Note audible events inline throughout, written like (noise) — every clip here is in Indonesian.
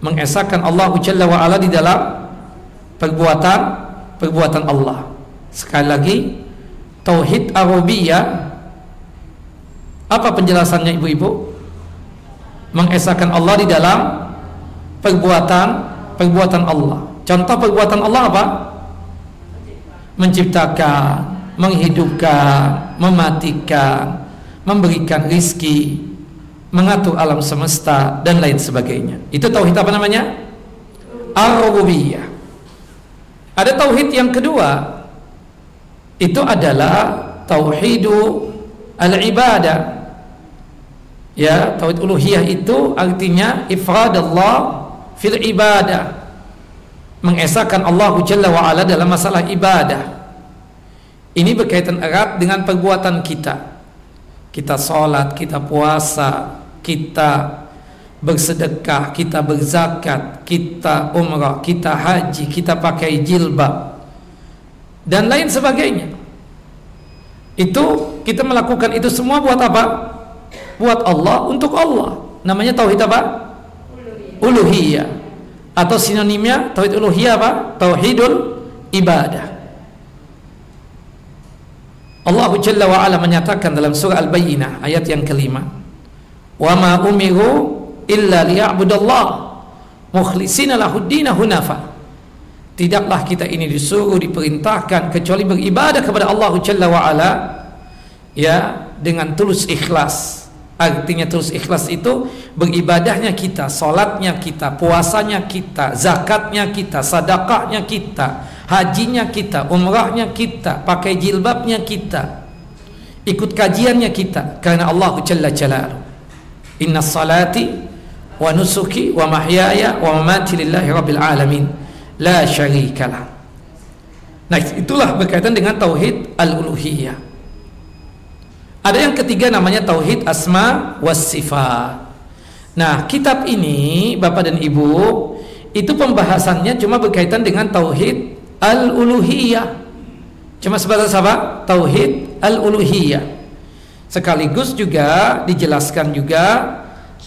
mengesahkan Allah Jalla wa ala di dalam perbuatan perbuatan Allah. Sekali lagi tauhid arubiyah apa penjelasannya ibu-ibu? Mengesahkan Allah di dalam perbuatan perbuatan Allah. Contoh perbuatan Allah apa? Menciptakan, menghidupkan, mematikan, memberikan rizki, mengatur alam semesta dan lain sebagainya. Itu tauhid apa namanya? Ar-rububiyah. Ada tauhid yang kedua itu adalah tauhidu al-ibadah. Ya, tauhid uluhiyah itu artinya ifradallah fil ibadah. Mengesahkan Allah Jalla wa ala dalam masalah ibadah. Ini berkaitan erat dengan perbuatan kita. Kita sholat, kita puasa, kita bersedekah, kita berzakat, kita umrah, kita haji, kita pakai jilbab dan lain sebagainya. Itu kita melakukan itu semua buat apa? Buat Allah, untuk Allah. Namanya tauhid apa? Uluhiyah. Atau sinonimnya tauhid uluhiyah apa? Tauhidul ibadah. Allah Jalla wa ala menyatakan dalam surah Al-Bayyinah ayat yang kelima wa ma umiru illa liya'budallah mukhlishina lahuddin hunafa. Tidaklah kita ini disuruh diperintahkan kecuali beribadah kepada Allah Jalla wa ala ya dengan tulus ikhlas. Artinya tulus ikhlas itu beribadahnya kita salatnya kita puasanya kita zakatnya kita sedekahnya kita hajinya kita umrahnya kita pakai jilbabnya kita ikut kajiannya kita karena Allah Jalla Jalaluhu Inna salati wa nusuki wa mahyaya wa mamati lillahi rabbil alamin la syarikalah. Nah, itulah berkaitan dengan tauhid al-uluhiyah. Ada yang ketiga namanya tauhid asma was sifat. Nah, kitab ini Bapak dan Ibu itu pembahasannya cuma berkaitan dengan tauhid al-uluhiyah. Cuma sebatas apa? Tauhid al-uluhiyah. Sekaligus juga dijelaskan juga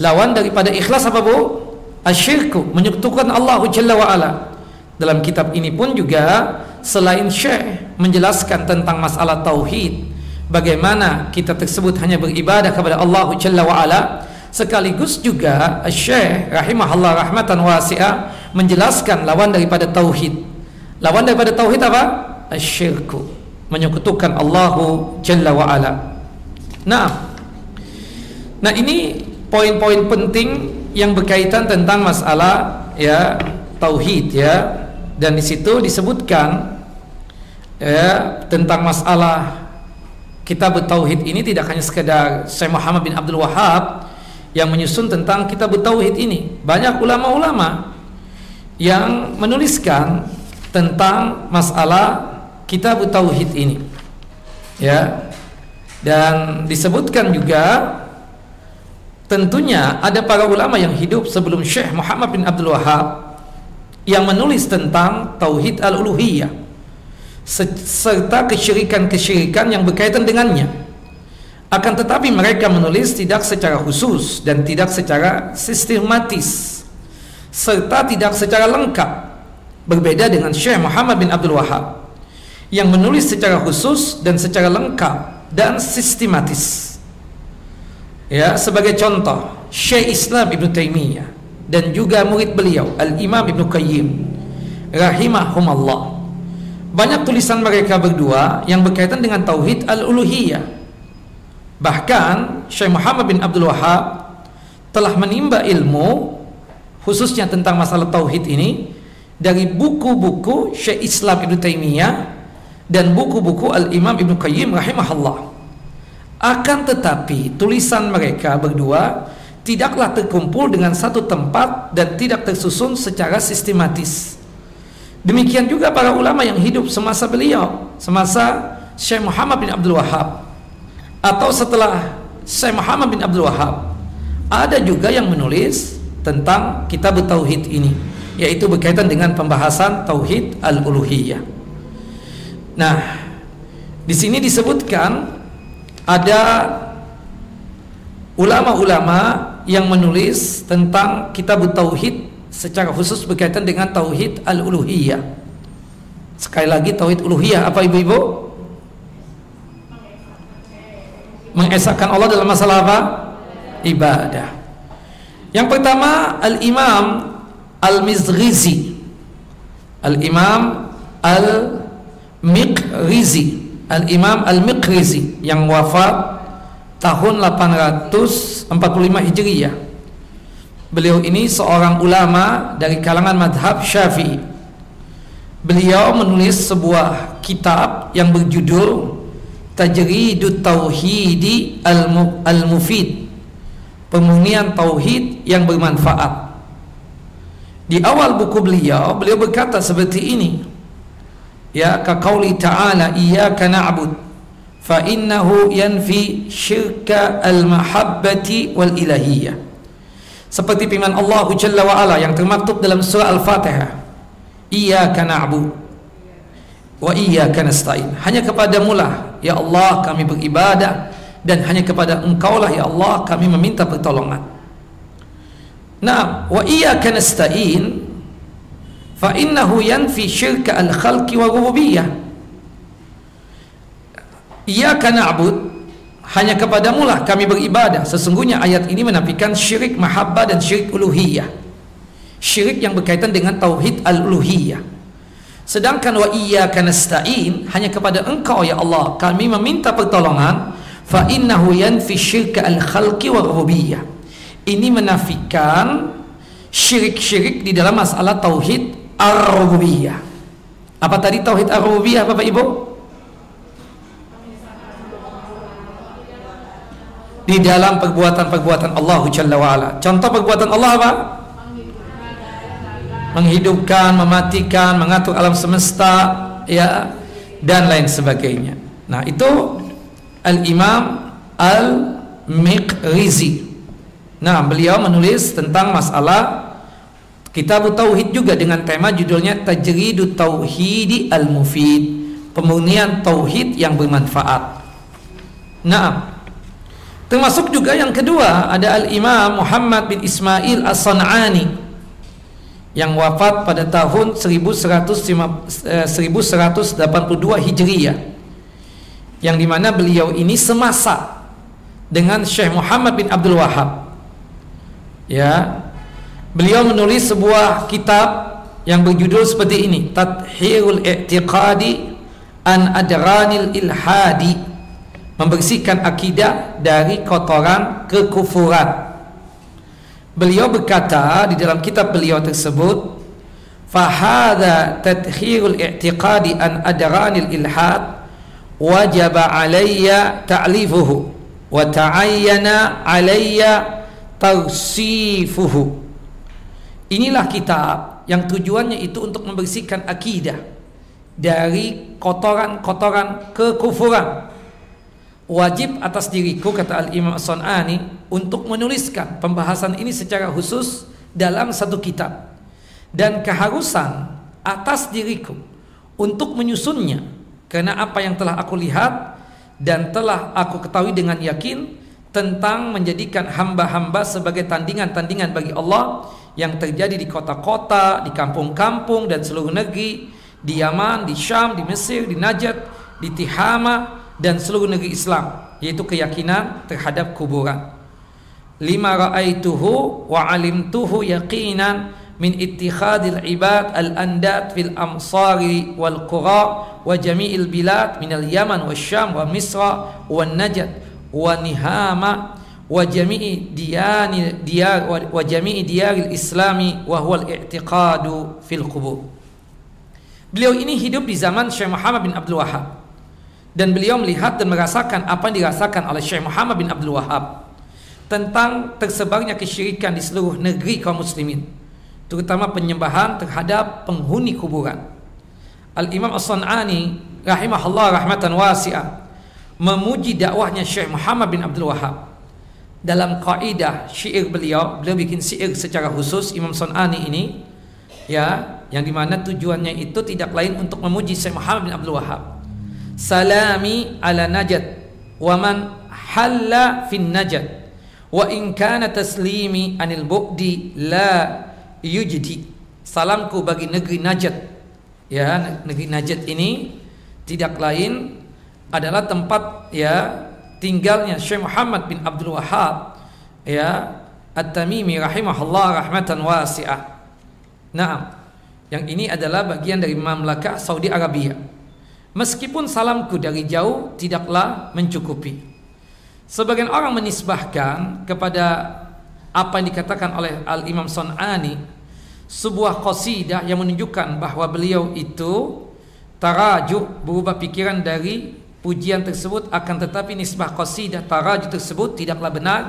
lawan daripada ikhlas apa Bu? Asyirku, menyekutukan Allah Jalla wa ala. Dalam kitab ini pun juga selain Syekh menjelaskan tentang masalah tauhid, bagaimana kita tersebut hanya beribadah kepada Allah Jalla wa ala, sekaligus juga Syekh rahimahullah rahmatan wasi'ah menjelaskan lawan daripada tauhid. Lawan daripada tauhid apa? Asyirku, menyekutukan Allah Jalla wa ala. Nah, nah ini poin-poin penting yang berkaitan tentang masalah ya tauhid ya dan di situ disebutkan ya tentang masalah kitab tauhid ini tidak hanya sekedar Syekh Muhammad bin Abdul Wahab yang menyusun tentang kitab tauhid ini banyak ulama-ulama yang menuliskan tentang masalah kitab tauhid ini. Ya. Dan disebutkan juga tentunya ada para ulama yang hidup sebelum Syekh Muhammad bin Abdul Wahab yang menulis tentang tauhid al-uluhiyah serta kesyirikan-kesyirikan yang berkaitan dengannya. Akan tetapi mereka menulis tidak secara khusus dan tidak secara sistematis serta tidak secara lengkap berbeda dengan Syekh Muhammad bin Abdul Wahab yang menulis secara khusus dan secara lengkap dan sistematis. Ya, sebagai contoh, Syekh Islam Ibn Taimiyah dan juga murid beliau Al-Imam Ibn Qayyim rahimahumallah. Banyak tulisan mereka berdua yang berkaitan dengan tauhid al-uluhiyah. Bahkan Syekh Muhammad bin Abdul Wahab telah menimba ilmu khususnya tentang masalah tauhid ini dari buku-buku Syekh Islam Ibn Taimiyah dan buku-buku Al-Imam Ibn Qayyim rahimahullah. Akan tetapi tulisan mereka berdua tidaklah terkumpul dengan satu tempat dan tidak tersusun secara sistematis. Demikian juga para ulama yang hidup semasa beliau, semasa Syekh Muhammad bin Abdul Wahab atau setelah Syekh Muhammad bin Abdul Wahab. Ada juga yang menulis tentang kitab tauhid ini, yaitu berkaitan dengan pembahasan tauhid al-uluhiyah. Nah, di sini disebutkan ada ulama-ulama yang menulis tentang kitab tauhid secara khusus berkaitan dengan tauhid al-uluhiyah. Sekali lagi tauhid uluhiyah apa ibu-ibu? Mengesahkan Allah dalam masalah apa? Ibadah. Yang pertama Al-Imam Al-Mizrizi. Al-Imam Al-Miqrizi. Al-Imam Al-Miqrizi yang wafat tahun 845 Hijriyah. Beliau ini seorang ulama dari kalangan madhab Syafi'i. Beliau menulis sebuah kitab yang berjudul Tajridut Tauhidi Al-Mufid. Pemurnian tauhid yang bermanfaat. Di awal buku beliau, beliau berkata seperti ini. Ya ka qauli ta'ala iyyaka na'bud fa innahu yanfi syirka al-mahabbati wal ilahiyyah. Seperti firman Allah Jalla wa ala yang termaktub dalam surah Al-Fatihah. Iyyaka na'bud wa iyyaka nasta'in. Hanya kepadamu lah ya Allah kami beribadah dan hanya kepada Engkau lah ya Allah kami meminta pertolongan. Nah, wa iyyaka nasta'in fa innahu yanfi syirka al khalqi wa rububiyah iyyaka na'bud hanya kepadamu lah kami beribadah. Sesungguhnya ayat ini menafikan syirik mahabbah dan syirik uluhiyah. Syirik yang berkaitan dengan tauhid al-uluhiyah. Sedangkan wa iyyaka nasta'in hanya kepada engkau ya Allah kami meminta pertolongan fa innahu yanfi syirka al khalqi wa rububiyah ini menafikan syirik-syirik di dalam masalah tauhid ar-rububiyah. Apa tadi tauhid ar-rububiyah Bapak Ibu? Di dalam perbuatan-perbuatan Allah Jalla wa ala. Contoh perbuatan Allah apa? Menghidupkan, mematikan, mengatur alam semesta, ya, dan lain sebagainya. Nah, itu Al-Imam Al-Miqrizi. Nah, beliau menulis tentang masalah Kitab Tauhid juga dengan tema judulnya Tajridut Tauhidi Al-Mufid Pemurnian Tauhid yang bermanfaat. Nah Termasuk juga yang kedua Ada Al-Imam Muhammad bin Ismail As-San'ani Yang wafat pada tahun 1182 eh, Hijriyah Yang di mana beliau ini semasa Dengan Syekh Muhammad bin Abdul Wahab Ya Beliau menulis sebuah kitab yang berjudul seperti ini, Tadhirul I'tiqadi an Adranil Ilhadi, membersihkan akidah dari kotoran kekufuran. Beliau berkata di dalam kitab beliau tersebut, "Fahada tadhirul i'tiqadi an adranil ilhad wajib alayya ta'lifuhu wa ta'ayyana alayya tawsifuhu." Inilah kitab yang tujuannya itu untuk membersihkan akidah dari kotoran-kotoran kekufuran. Wajib atas diriku kata Al-Imam As-Sun'ani untuk menuliskan pembahasan ini secara khusus dalam satu kitab dan keharusan atas diriku untuk menyusunnya karena apa yang telah aku lihat dan telah aku ketahui dengan yakin tentang menjadikan hamba-hamba sebagai tandingan-tandingan bagi Allah yang terjadi di kota-kota, di kampung-kampung dan seluruh negeri, di Yaman, di Syam, di Mesir, di Najd, di Tihama dan seluruh negeri Islam, yaitu keyakinan terhadap kuburan. Lima ra'aituhu wa alimtuhu yaqinan min ittikhadil ibad al-andat fil amsari wal qura wa jami'il bilad min al-Yaman wa Syam wa Misra wa Najd wa Nihama wa jami'i diyani diyar wa jami'i diyaril islami wa huwa al-i'tiqadu fil qubur. Beliau ini hidup di zaman Syekh Muhammad bin Abdul Wahab dan beliau melihat dan merasakan apa yang dirasakan oleh Syekh Muhammad bin Abdul Wahab tentang tersebarnya kesyirikan di seluruh negeri kaum muslimin terutama penyembahan terhadap penghuni kuburan. Al-Imam As-San'ani rahimahullah rahmatan wasi'ah memuji dakwahnya Syekh Muhammad bin Abdul Wahab dalam kaidah syair beliau beliau bikin syair secara khusus Imam Sunani ini ya yang di mana tujuannya itu tidak lain untuk memuji Syekh Muhammad bin Abdul Wahab salami ala najat wa man halla fin najat wa in kana taslimi anil bu'di la yujdi. Salamku bagi negeri Najd ya negeri Najd ini tidak lain adalah tempat ya tinggalnya Syekh Muhammad bin Abdul Wahab ya At-Tamimi rahimahullah rahmatan wasi'ah. Nah, yang ini adalah bagian dari mamlakah Saudi Arabia. Meskipun salamku dari jauh tidaklah mencukupi. Sebagian orang menisbahkan kepada apa yang dikatakan oleh Al-Imam Son'ani sebuah qasidah yang menunjukkan bahwa beliau itu tarajuk berubah pikiran dari pujian tersebut akan tetapi nisbah qasidah tarajuk tersebut tidaklah benar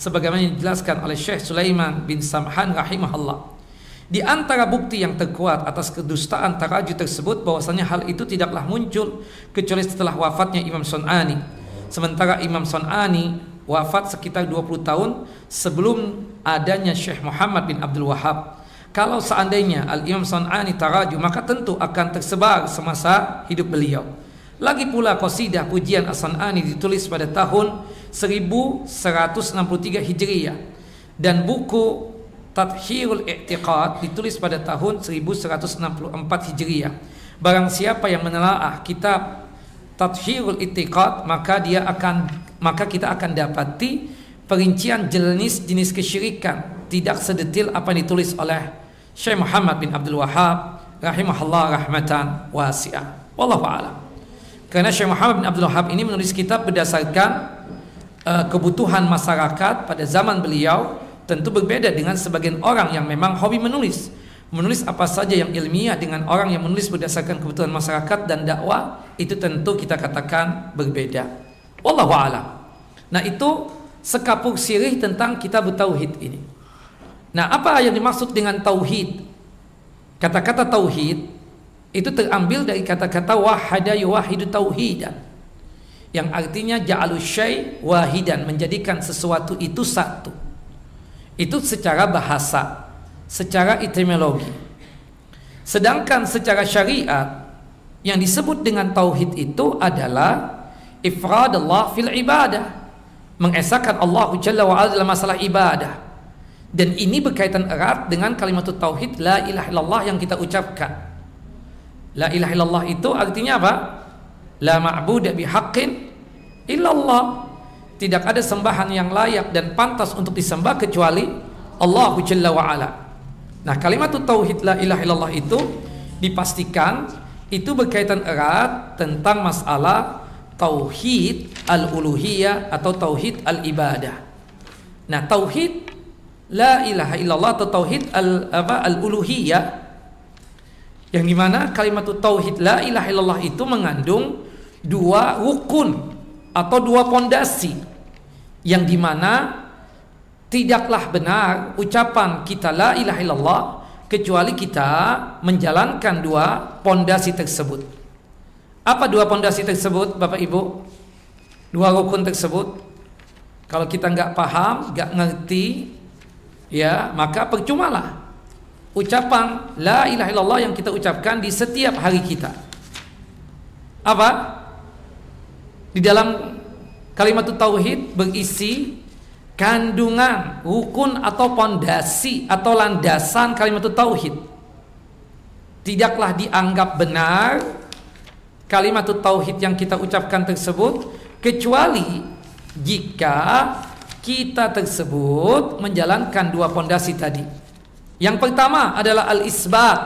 sebagaimana dijelaskan oleh Syekh Sulaiman bin Samhan rahimahullah. Di antara bukti yang terkuat atas kedustaan taraju tersebut bahwasanya hal itu tidaklah muncul kecuali setelah wafatnya Imam Sun'ani. Sementara Imam Sun'ani wafat sekitar 20 tahun sebelum adanya Syekh Muhammad bin Abdul Wahab. Kalau seandainya Al-Imam Sun'ani taraju maka tentu akan tersebar semasa hidup beliau. Lagi pula qasidah pujian As-Sun'ani ditulis pada tahun 1163 Hijriah dan buku Tathirul I'tiqad ditulis pada tahun 1164 Hijriah. Barang siapa yang menelaah kitab Tathirul I'tiqad maka dia akan maka kita akan dapati perincian jenis-jenis kesyirikan tidak sedetil apa yang ditulis oleh Syekh Muhammad bin Abdul Wahab rahimahullah rahmatan wasi'ah. Wallahu a'lam. Karena Syekh Muhammad bin Abdul Wahab ini menulis kitab berdasarkan uh, kebutuhan masyarakat pada zaman beliau tentu berbeda dengan sebagian orang yang memang hobi menulis. Menulis apa saja yang ilmiah dengan orang yang menulis berdasarkan kebutuhan masyarakat dan dakwah itu tentu kita katakan berbeda. Wallahu a'lam. Nah, itu sekapur sirih tentang kitab tauhid ini. Nah, apa yang dimaksud dengan tauhid? Kata-kata tauhid itu terambil dari kata-kata wahada yuwahidu tauhidan. Yang artinya ja'alu syai wahidan menjadikan sesuatu itu satu. Itu secara bahasa secara etimologi. Sedangkan secara syariat yang disebut dengan tauhid itu adalah ifradallah fil ibadah. Mengesahkan Allah Jalla wa ala dalam masalah ibadah. Dan ini berkaitan erat dengan kalimat tauhid la ilaha illallah yang kita ucapkan la ilaha illallah itu artinya apa la ma'budu bihaqqin illallah tidak ada sembahan yang layak dan pantas untuk disembah kecuali Allah Jalla wa ala. Nah, kalimat tauhid la ilaha illallah itu dipastikan itu berkaitan erat tentang masalah tauhid al-uluhiyah atau tauhid al-ibadah. Nah, tauhid la ilaha illallah atau tauhid al apa al-uluhiyah yang di mana kalimat tauhid la ilaha illallah itu mengandung dua rukun atau dua pondasi yang di mana tidaklah benar ucapan kita la ilaha illallah kecuali kita menjalankan dua pondasi tersebut. Apa dua pondasi tersebut, Bapak Ibu? Dua rukun tersebut. Kalau kita nggak paham, nggak ngerti, ya maka percumalah ucapan la ilaha illallah yang kita ucapkan di setiap hari kita. Apa? Di dalam kalimat tauhid berisi kandungan, rukun atau pondasi atau landasan kalimat tauhid. Tidaklah dianggap benar kalimat tauhid yang kita ucapkan tersebut kecuali jika kita tersebut menjalankan dua pondasi tadi. Yang pertama adalah al-isbat.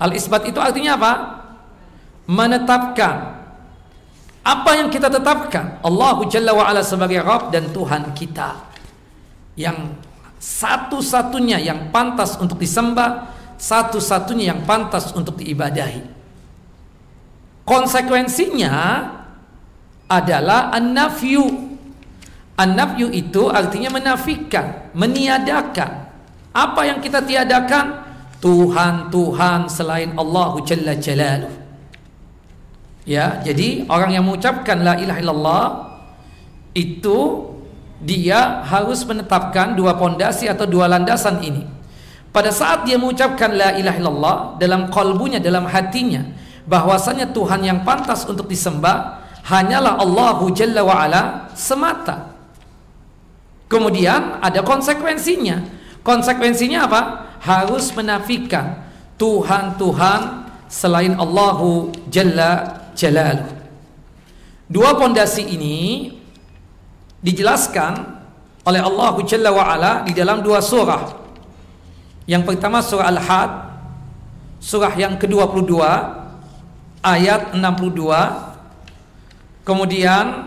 Al-isbat itu artinya apa? Menetapkan apa yang kita tetapkan? Allah Jalla wa ala sebagai Rabb dan Tuhan kita. Yang satu-satunya yang pantas untuk disembah, satu-satunya yang pantas untuk diibadahi. Konsekuensinya adalah an-nafyu. An-nafyu itu artinya menafikan, meniadakan. Apa yang kita tiadakan? Tuhan-Tuhan selain Allah Jalla Jalaluh. Ya, jadi orang yang mengucapkan la ilaha illallah itu dia harus menetapkan dua pondasi atau dua landasan ini. Pada saat dia mengucapkan la ilaha illallah dalam kalbunya, dalam hatinya bahwasanya Tuhan yang pantas untuk disembah hanyalah Allahu Jalla wa ala semata. Kemudian ada konsekuensinya. Konsekuensinya apa? Harus menafikan Tuhan-Tuhan selain Allahu Jalla Jalaluh. Dua pondasi ini dijelaskan oleh Allah Jalla wa ala di dalam dua surah. Yang pertama surah Al-Had, surah yang ke-22 ayat 62. Kemudian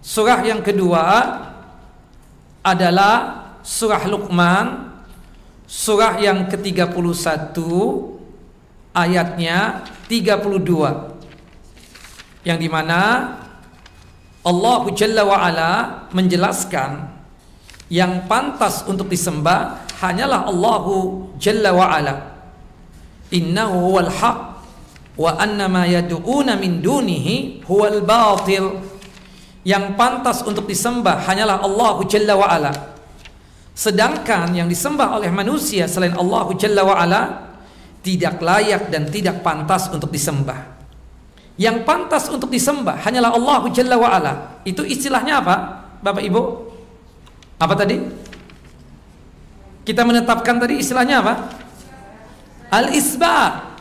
surah yang kedua adalah surah Luqman surah yang ke-31 ayatnya 32 yang di mana Allah Jalla wa ala menjelaskan yang pantas untuk disembah hanyalah Allah Jalla wa ala. Innahu huwal haq wa anna ma yad'una min dunihi huwal batil. Yang pantas untuk disembah hanyalah Allah Jalla wa ala. Sedangkan yang disembah oleh manusia selain Allah Jalla wa ala tidak layak dan tidak pantas untuk disembah. Yang pantas untuk disembah hanyalah Allah Jalla wa ala. Itu istilahnya apa? Bapak Ibu? Apa tadi? Kita menetapkan tadi istilahnya apa? Al-isbat.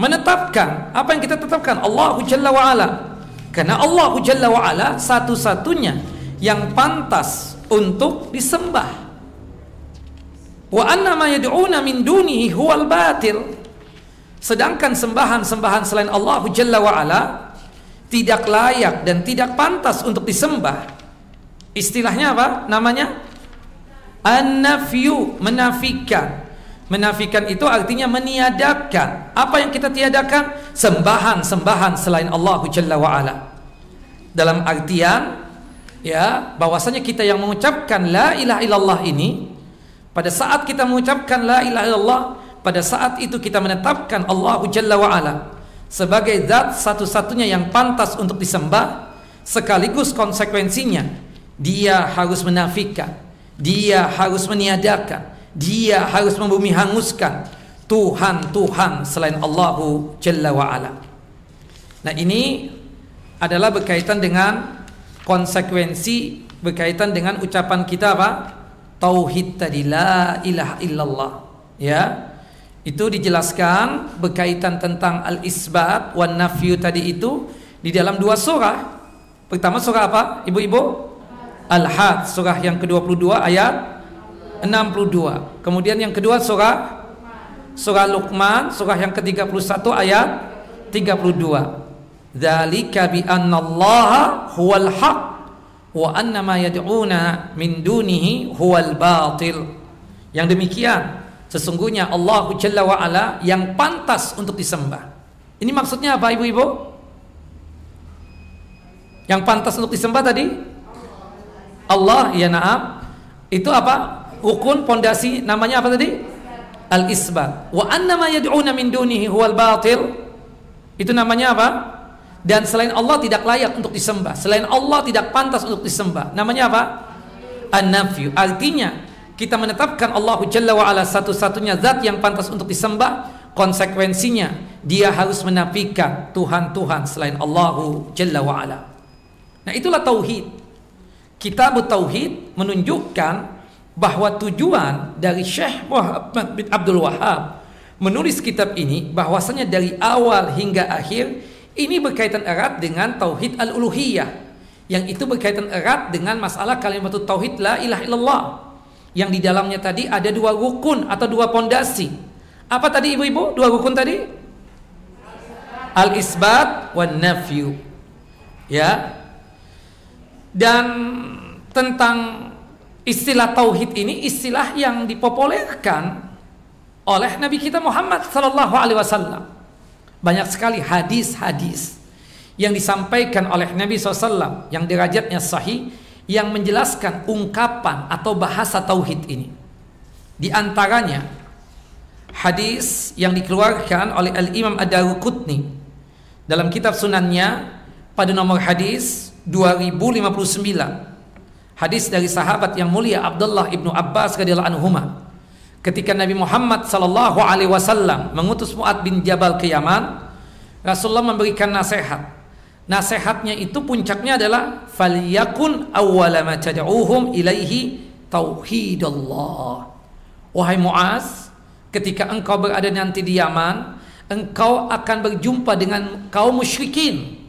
Menetapkan apa yang kita tetapkan Allah Jalla wa ala karena Allah Jalla wa'ala satu-satunya yang pantas untuk disembah. Wa anna ma yad'una min dunihi huwal batil. Sedangkan sembahan-sembahan selain Allah Jalla wa'ala tidak layak dan tidak pantas untuk disembah. Istilahnya apa? Namanya an-nafyu, menafikan. Menafikan itu artinya meniadakan. Apa yang kita tiadakan? Sembahan-sembahan selain Allah Jalla wa ala. Dalam artian ya, bahwasanya kita yang mengucapkan la ilaha illallah ini pada saat kita mengucapkan la ilaha illallah, pada saat itu kita menetapkan Allah Jalla wa ala sebagai zat satu-satunya yang pantas untuk disembah sekaligus konsekuensinya dia harus menafikan, dia harus meniadakan dia harus membumi hanguskan Tuhan-Tuhan selain Allahu Jalla wa'ala. Nah ini adalah berkaitan dengan konsekuensi berkaitan dengan ucapan kita apa? Tauhid tadi la ilaha illallah ya itu dijelaskan berkaitan tentang al-isbat wan nafyu tadi itu di dalam dua surah pertama surah apa ibu-ibu Al-Had surah yang ke-22 ayat 62. Kemudian yang kedua surah surah Luqman surah yang ke-31 ayat 32. Dzalika bi annallaha huwal haq wa anna ma yad'una min dunihi huwal batil. Yang demikian sesungguhnya Allah Jalla wa ala yang pantas untuk disembah. Ini maksudnya apa ibu-ibu? Yang pantas untuk disembah tadi? Allah ya na'am. Itu apa? rukun pondasi namanya apa tadi? Al-isbat. Wa annama yad'una min dunihi huwal batil. Itu namanya apa? Dan selain Allah tidak layak untuk disembah. Selain Allah tidak pantas untuk disembah. Namanya apa? An-nafyu. Artinya kita menetapkan Allah Jalla wa ala satu-satunya zat yang pantas untuk disembah. Konsekuensinya dia harus menafikan Tuhan-Tuhan selain Allah Jalla wa ala. Nah, itulah tauhid. Kitab tauhid menunjukkan bahwa tujuan dari Syekh Muhammad bin Abdul Wahab menulis kitab ini bahwasanya dari awal hingga akhir ini berkaitan erat dengan tauhid al-uluhiyah. Yang itu berkaitan erat dengan masalah kalimat tauhid la ilaha illallah. Yang di dalamnya tadi ada dua rukun atau dua pondasi. Apa tadi ibu-ibu? Dua rukun tadi? Al-isbat wan nafyu. Ya. Dan tentang Istilah tauhid ini istilah yang dipopulerkan oleh Nabi kita Muhammad sallallahu alaihi wasallam. Banyak sekali hadis-hadis yang disampaikan oleh Nabi SAW yang derajatnya sahih yang menjelaskan ungkapan atau bahasa tauhid ini. Di antaranya hadis yang dikeluarkan oleh Al Imam Ad-Daruqutni dalam kitab sunannya pada nomor hadis 2059 Hadis dari sahabat yang mulia Abdullah ibnu Abbas radhiyallahu anhu ketika Nabi Muhammad sallallahu alaihi wasallam mengutus Muad bin Jabal ke Yaman, Rasulullah memberikan nasihat. Nasihatnya itu puncaknya adalah falyakun awwala ma tad'uhum ilaihi tauhid Allah. Wahai Muaz, ketika engkau berada nanti di Yaman, engkau akan berjumpa dengan kaum musyrikin,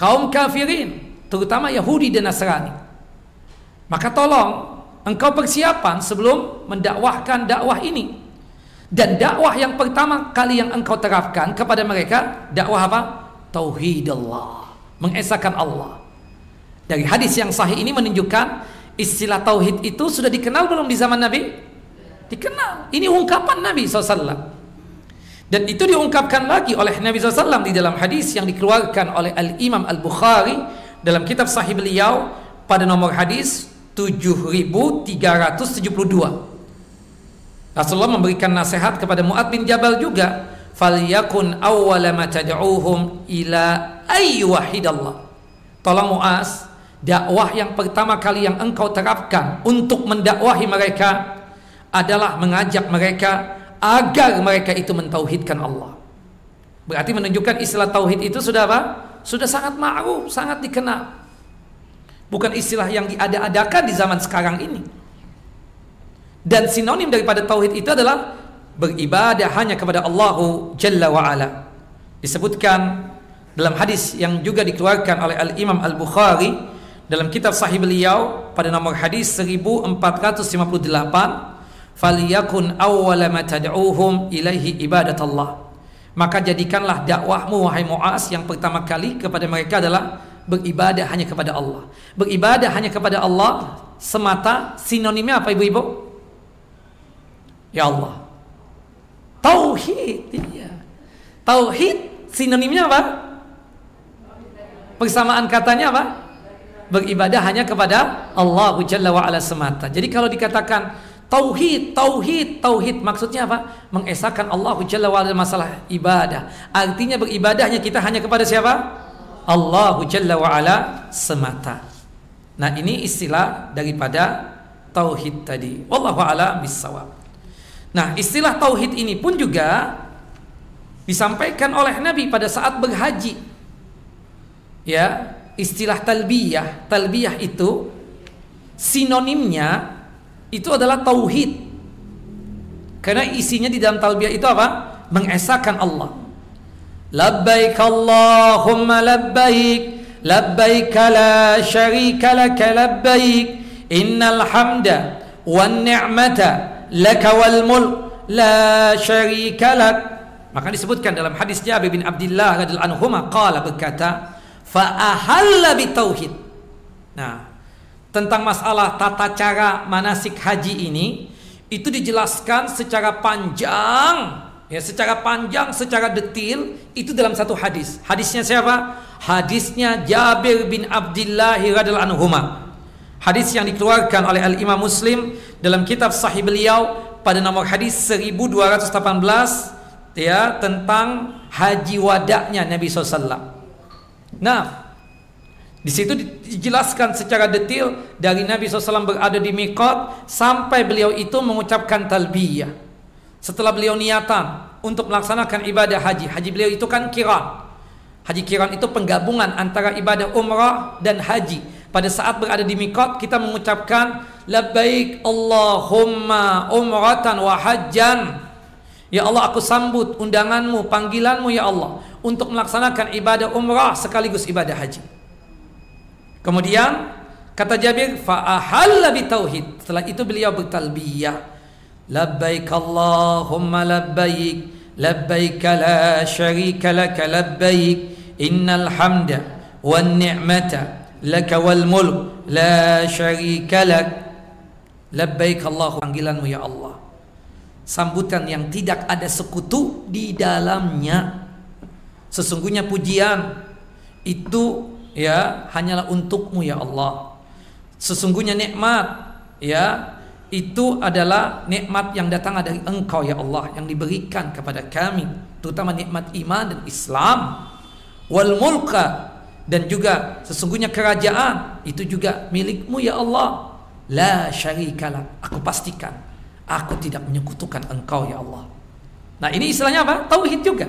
kaum kafirin, terutama Yahudi dan Nasrani. Maka tolong engkau persiapan sebelum mendakwahkan dakwah ini. Dan dakwah yang pertama kali yang engkau terapkan kepada mereka dakwah apa? Tauhid Allah, mengesahkan Allah. Dari hadis yang sahih ini menunjukkan istilah tauhid itu sudah dikenal belum di zaman Nabi? Dikenal. Ini ungkapan Nabi SAW. Dan itu diungkapkan lagi oleh Nabi SAW di dalam hadis yang dikeluarkan oleh Al-Imam Al-Bukhari dalam kitab sahih beliau pada nomor hadis 7372. Rasulullah memberikan nasihat kepada Mu'ad bin Jabal juga, "Falyakun awwala ma ila ayyuhidallah." Tolong Mu'az, dakwah yang pertama kali yang engkau terapkan untuk mendakwahi mereka adalah mengajak mereka agar mereka itu mentauhidkan Allah. Berarti menunjukkan istilah tauhid itu sudah apa? Sudah sangat ma'ruf, sangat dikenal. Bukan istilah yang diada-adakan di zaman sekarang ini. Dan sinonim daripada tauhid itu adalah beribadah hanya kepada Allah Jalla wa ala. Disebutkan dalam hadis yang juga dikeluarkan oleh Al Imam Al Bukhari dalam kitab Sahih beliau pada nomor hadis 1458 faliyakun awwala ma tad'uuhum ilaihi ibadatullah maka jadikanlah dakwahmu wahai Muaz yang pertama kali kepada mereka adalah beribadah hanya kepada Allah beribadah hanya kepada Allah semata sinonimnya apa ibu-ibu ya Allah tauhid iya tauhid sinonimnya apa Persamaan katanya apa? Beribadah hanya kepada Allah Jalla wa ala semata. Jadi kalau dikatakan tauhid, tauhid, tauhid maksudnya apa? Mengesahkan Allah Jalla wa ala masalah ibadah. Artinya beribadahnya kita hanya kepada siapa? Allah Jalla wa ala semata. Nah, ini istilah daripada tauhid tadi. Wallahu a'lam bissawab. Nah, istilah tauhid ini pun juga disampaikan oleh Nabi pada saat berhaji ya istilah talbiyah talbiyah itu sinonimnya itu adalah tauhid karena isinya di dalam talbiyah itu apa mengesahkan Allah labbaik labbaik la syarika lak labbaik innal hamda wan ni'mata laka wal mulk la syarika lak maka disebutkan dalam hadis Jabir bin Abdullah radhiyallahu anhu qala berkata fa'ahalla bitauhid. Nah, tentang masalah tata cara manasik haji ini itu dijelaskan secara panjang ya secara panjang secara detil itu dalam satu hadis. Hadisnya siapa? Hadisnya Jabir bin Abdullah radhiyallahu anhu hadis yang dikeluarkan oleh Al Imam Muslim dalam kitab sahih beliau pada nomor hadis 1218 ya tentang haji wadaknya Nabi SAW Nah, di situ dijelaskan secara detail dari Nabi SAW berada di Mikot sampai beliau itu mengucapkan talbiyah. Setelah beliau niatan untuk melaksanakan ibadah haji, haji beliau itu kan kiran. Haji kiran itu penggabungan antara ibadah umrah dan haji. Pada saat berada di Mikot kita mengucapkan labbaik Allahumma umratan wa hajjan. Ya Allah aku sambut undanganmu, panggilanmu ya Allah untuk melaksanakan ibadah umrah sekaligus ibadah haji. Kemudian kata Jabir fa ahalla tauhid. Setelah itu beliau bertalbiyah. Labbaik labbaik la syarika lak labbaik innal hamda wan ni'mata lak wal mulk la syarika lak labbaik Allah panggilanmu ya Allah. Sambutan yang tidak ada sekutu di dalamnya. Sesungguhnya pujian itu ya hanyalah untukmu ya Allah. Sesungguhnya nikmat ya itu adalah nikmat yang datang dari Engkau ya Allah yang diberikan kepada kami, terutama nikmat iman dan Islam. Wal mulka dan juga sesungguhnya kerajaan itu juga milikmu ya Allah. La syarikalah. Aku pastikan aku tidak menyekutukan Engkau ya Allah. Nah, ini istilahnya apa? Tauhid juga.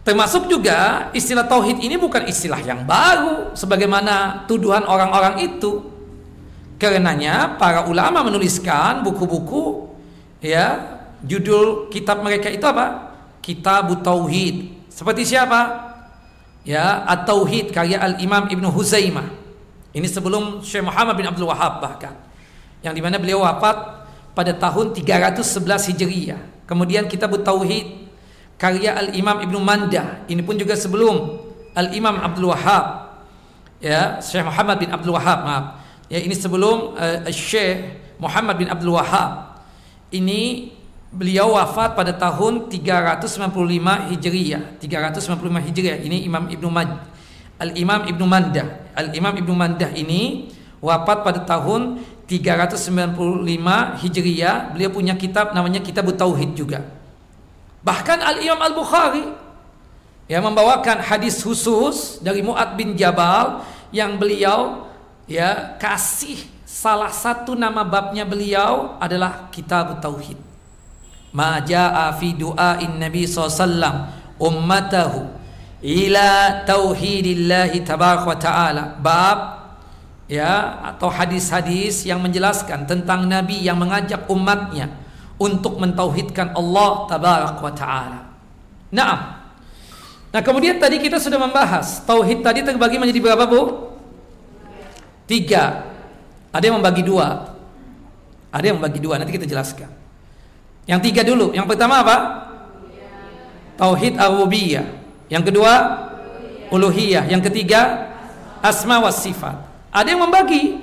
Termasuk juga istilah tauhid ini bukan istilah yang baru sebagaimana tuduhan orang-orang itu. Karenanya para ulama menuliskan buku-buku ya judul kitab mereka itu apa? Kitab Tauhid. Seperti siapa? Ya, At-Tauhid karya Al-Imam Ibnu Huzaimah. Ini sebelum Syekh Muhammad bin Abdul Wahab bahkan. Yang di mana beliau wafat pada tahun 311 Hijriah. Kemudian kitab Tauhid karya Al-Imam Ibnu Mandah. Ini pun juga sebelum Al-Imam Abdul Wahab. Ya, Syekh Muhammad bin Abdul Wahab, maaf. Ya, ini sebelum uh, Syekh Muhammad bin Abdul Wahab. Ini beliau wafat pada tahun 395 Hijriah. 395 Hijriah. Ini Imam Ibnu Mad Al-Imam Ibnu Mandah. Al-Imam Ibnu Mandah ini wafat pada tahun 395 Hijriah. Beliau punya kitab namanya Kitab Tauhid juga. Bahkan Al-Imam Al-Bukhari yang membawakan hadis khusus dari Muad bin Jabal yang beliau ya kasih salah satu nama babnya beliau adalah Kitab Tauhid. Ma jaa fi du'ain Nabi SAW ummatahu ila tauhidillahi tabaraka wa ta'ala. Bab ya atau hadis-hadis yang menjelaskan tentang Nabi yang mengajak umatnya untuk mentauhidkan Allah tabaraka wa ta'ala. Naam. Nah kemudian tadi kita sudah membahas tauhid tadi terbagi menjadi berapa bu? Tiga. Ada yang membagi dua. Ada yang membagi dua. Nanti kita jelaskan. Yang tiga dulu. Yang pertama apa? Tauhid ar-rububiyah. Yang kedua uluhiyah. Yang ketiga asma was sifat. Ada yang membagi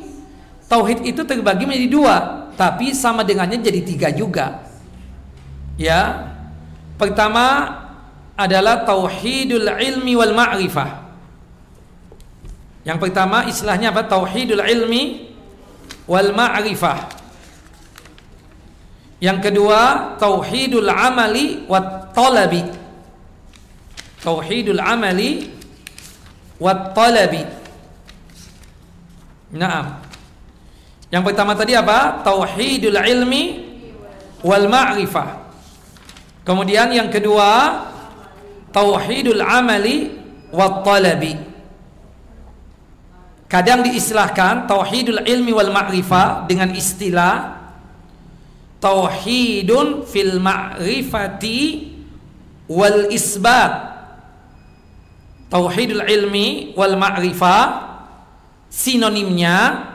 tauhid itu terbagi menjadi dua, tapi sama dengannya jadi tiga juga. Ya. Pertama adalah tauhidul ilmi wal ma'rifah. Yang pertama istilahnya apa? Tauhidul ilmi wal ma'rifah. Yang kedua tauhidul amali wat talabi. Tauhidul amali wat talabi. Naam. Yang pertama tadi apa? Tauhidul ilmi wal ma'rifah. Kemudian yang kedua tauhidul amali wa talabi kadang diistilahkan tauhidul ilmi wal ma'rifah dengan istilah tauhidun fil ma'rifati wal isbat. Tauhidul ilmi wal ma'rifah sinonimnya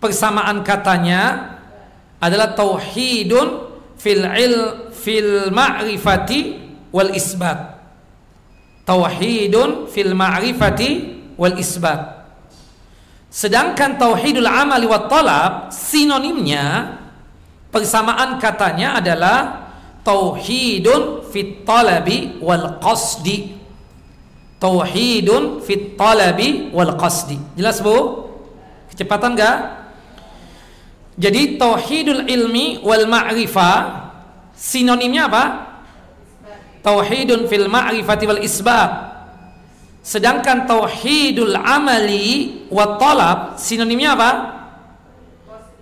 persamaan katanya adalah tauhidun fil il fil ma'rifati wal isbat. Tauhidun fil ma'rifati wal isbat sedangkan tauhidul amali wat talab sinonimnya persamaan katanya adalah tauhidun fit talabi wal qasdi. Tauhidun fit talabi wal qasdi. Jelas Bu? Kecepatan enggak? Jadi tauhidul ilmi wal ma'rifah sinonimnya apa? Tauhidun fil ma'rifati wal isbat sedangkan tauhidul amali wa talab sinonimnya apa?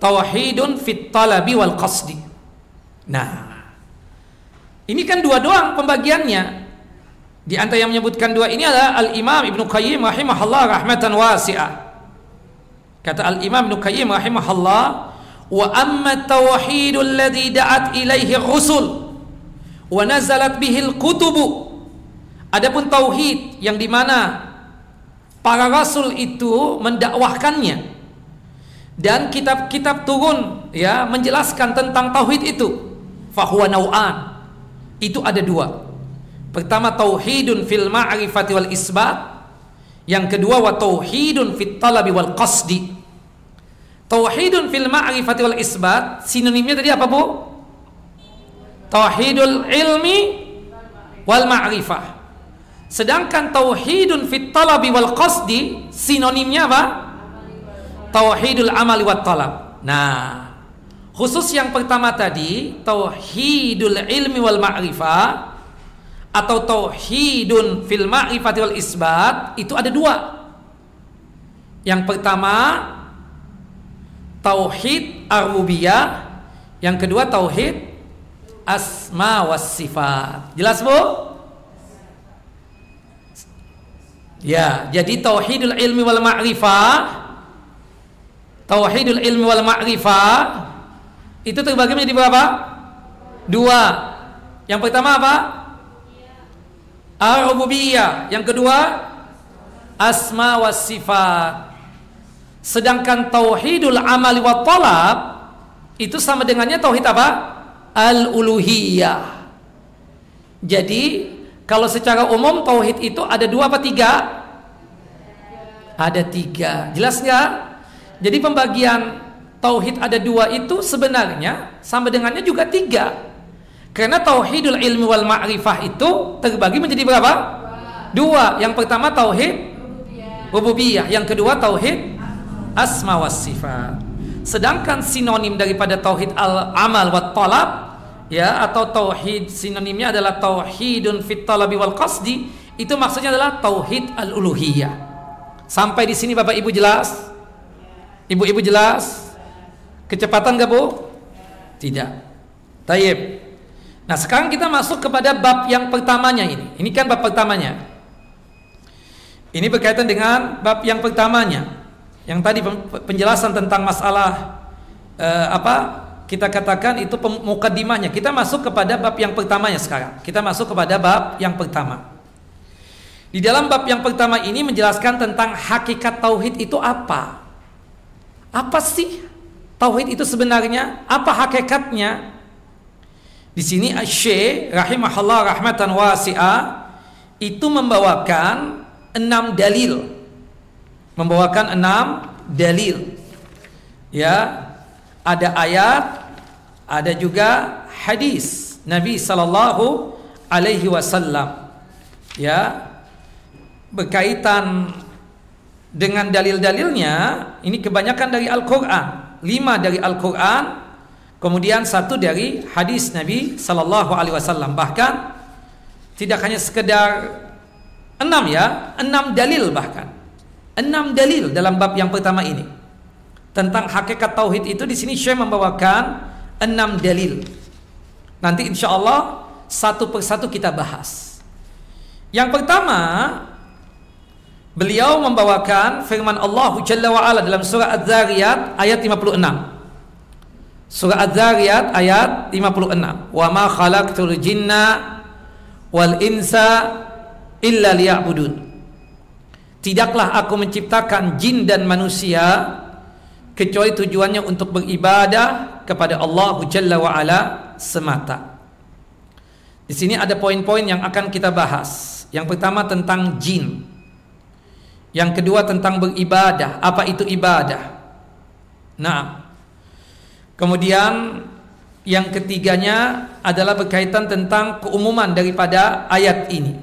Tauhidun fit talabi wal qasdi. Nah ini kan dua doang pembagiannya. Di antara yang menyebutkan dua ini adalah Al-Imam Ibnu Qayyim rahimahullah rahmatan wasi'ah. Kata Al-Imam Ibnu Qayyim rahimahullah wa amma tauhidul ladzi da'at ilaihi rusul wa nazalat bihil kutubu adapun tauhid yang di mana para rasul itu mendakwahkannya. Dan kitab-kitab turun ya menjelaskan tentang tauhid itu. Fahuwa nau'an. Itu ada dua. Pertama tauhidun fil ma'rifati wal isbat. Yang kedua wa tauhidun fit talabi wal qasdi. Tauhidun fil ma'rifati wal isbat sinonimnya tadi apa Bu? Tauhidul ilmi wal ma'rifah sedangkan tauhidun fit talabi wal qasdi sinonimnya apa tauhidul amali wat talab nah khusus yang pertama tadi tauhidul ilmi wal ma'rifah atau tauhidun fil ma'rifati wal isbat itu ada dua yang pertama tauhid ar-rububiyah yang kedua tauhid asma was sifat. Jelas Bu? Ya, jadi tauhidul ilmi wal ma'rifah Tauhidul ilmi wal ma'rifah itu terbagi menjadi berapa? Dua. Yang pertama apa? Al-rububiyah. Yang kedua asma was sifat. Sedangkan tauhidul amali wa talab itu sama dengannya tauhid apa? Al-uluhiyah. Jadi kalau secara umum tauhid itu ada dua apa tiga? Ada tiga. Jelas nggak? Jadi pembagian tauhid ada dua itu sebenarnya sama dengannya juga tiga. Karena tauhidul ilmi wal ma'rifah itu terbagi menjadi berapa? Dua. Yang pertama tauhid rububiyah, yang kedua tauhid asma was sifat. Sedangkan sinonim daripada tauhid al amal wa talab ya atau tauhid sinonimnya adalah tauhidun fit talabi wal qasdi itu maksudnya adalah tauhid al uluhiyah. Sampai di sini Bapak Ibu jelas? Ibu-ibu jelas? Kecepatan gak Bu? Tidak. Tayyib. Nah sekarang kita masuk kepada bab yang pertamanya ini. Ini kan bab pertamanya. Ini berkaitan dengan bab yang pertamanya. Yang tadi penjelasan tentang masalah eh, apa kita katakan itu mukadimahnya. Kita masuk kepada bab yang pertamanya sekarang. Kita masuk kepada bab yang pertama. Di dalam bab yang pertama ini menjelaskan tentang hakikat tauhid itu apa? Apa sih tauhid itu sebenarnya? Apa hakikatnya? Di sini Syekh rahimahullah rahmatan wasi'ah itu membawakan enam dalil. Membawakan enam dalil. Ya, ada ayat, ada juga hadis Nabi sallallahu alaihi wasallam. Ya, berkaitan dengan dalil-dalilnya ini kebanyakan dari Al-Qur'an. Lima dari Al-Qur'an, Kemudian satu dari hadis Nabi Sallallahu Alaihi Wasallam bahkan tidak hanya sekedar enam ya, enam dalil bahkan enam dalil dalam bab yang pertama ini tentang hakikat tauhid itu di sini Syekh membawakan enam dalil. Nanti insya Allah satu persatu kita bahas. Yang pertama beliau membawakan firman Allah Jalla wa ala dalam surah Az-Zariyat ayat 56. Surah Az-Zariyat ayat 56. Wa ma khalaqtul jinna wal insa illa liya'budun. Tidaklah aku menciptakan jin dan manusia kecuali tujuannya untuk beribadah kepada Allah Jalla wa ala semata. Di sini ada poin-poin yang akan kita bahas. Yang pertama tentang jin. Yang kedua tentang beribadah. Apa itu ibadah? Nah, Kemudian yang ketiganya adalah berkaitan tentang keumuman daripada ayat ini.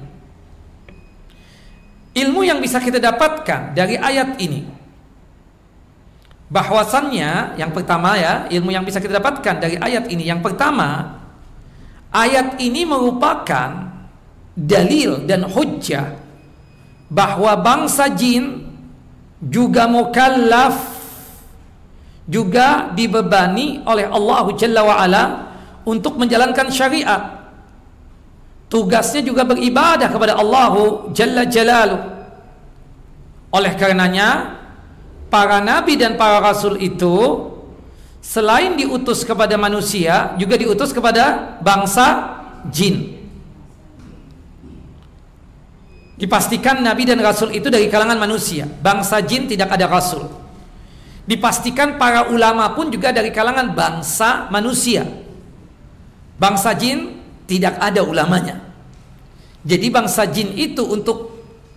Ilmu yang bisa kita dapatkan dari ayat ini bahwasannya yang pertama ya, ilmu yang bisa kita dapatkan dari ayat ini yang pertama ayat ini merupakan dalil dan hujjah bahwa bangsa jin juga mukallaf juga dibebani oleh Allah Jalla wa ala untuk menjalankan syariat. Tugasnya juga beribadah kepada Allah Jalla Jalaluh. Oleh karenanya para nabi dan para rasul itu selain diutus kepada manusia juga diutus kepada bangsa jin. Dipastikan nabi dan rasul itu dari kalangan manusia. Bangsa jin tidak ada rasul. Dipastikan para ulama pun juga dari kalangan bangsa manusia. Bangsa jin tidak ada ulamanya. Jadi bangsa jin itu untuk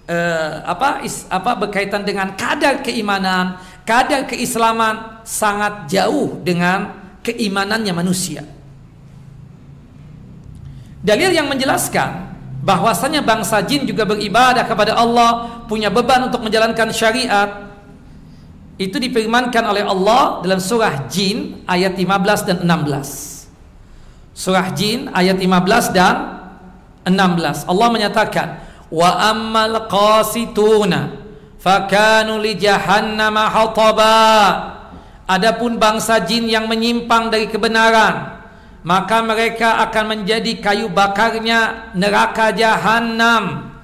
eh, apa is, apa berkaitan dengan kadar keimanan, kadar keislaman sangat jauh dengan keimanannya manusia. Dalil yang menjelaskan bahwasanya bangsa jin juga beribadah kepada Allah, punya beban untuk menjalankan syariat, itu difirmankan oleh Allah dalam surah Jin ayat 15 dan 16. Surah Jin ayat 15 dan 16. Allah menyatakan, "Wa ammal qasituna fakanu li jahannama hataba." Adapun bangsa jin yang menyimpang dari kebenaran, maka mereka akan menjadi kayu bakarnya neraka jahanam.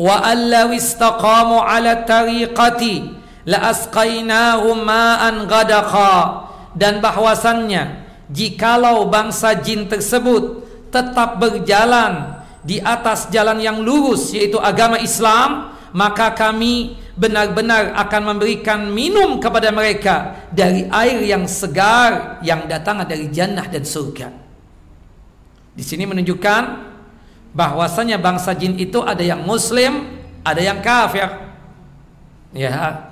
Wa allaw istaqamu ala tariqati la asqainahum ma'an ghadaqa dan bahwasannya jikalau bangsa jin tersebut tetap berjalan di atas jalan yang lurus yaitu agama Islam maka kami benar-benar akan memberikan minum kepada mereka dari air yang segar yang datang dari jannah dan surga. Di sini menunjukkan bahwasanya bangsa jin itu ada yang muslim, ada yang kafir. Ya.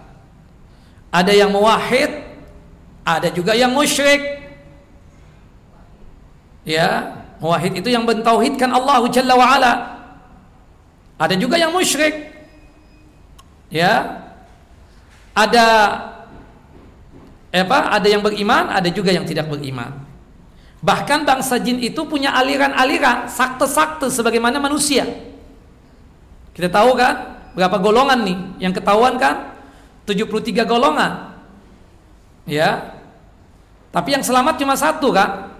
Ada yang muwahhid, ada juga yang musyrik. Ya, muwahhid itu yang mentauhidkan Allah Jalla wa ala. Ada juga yang musyrik. Ya. Ada apa? Ada yang beriman, ada juga yang tidak beriman. Bahkan bangsa jin itu punya aliran-aliran, sakte-sakte sebagaimana manusia. Kita tahu kan berapa golongan nih yang ketahuan kan? 73 golongan. Ya. Tapi yang selamat cuma satu kan?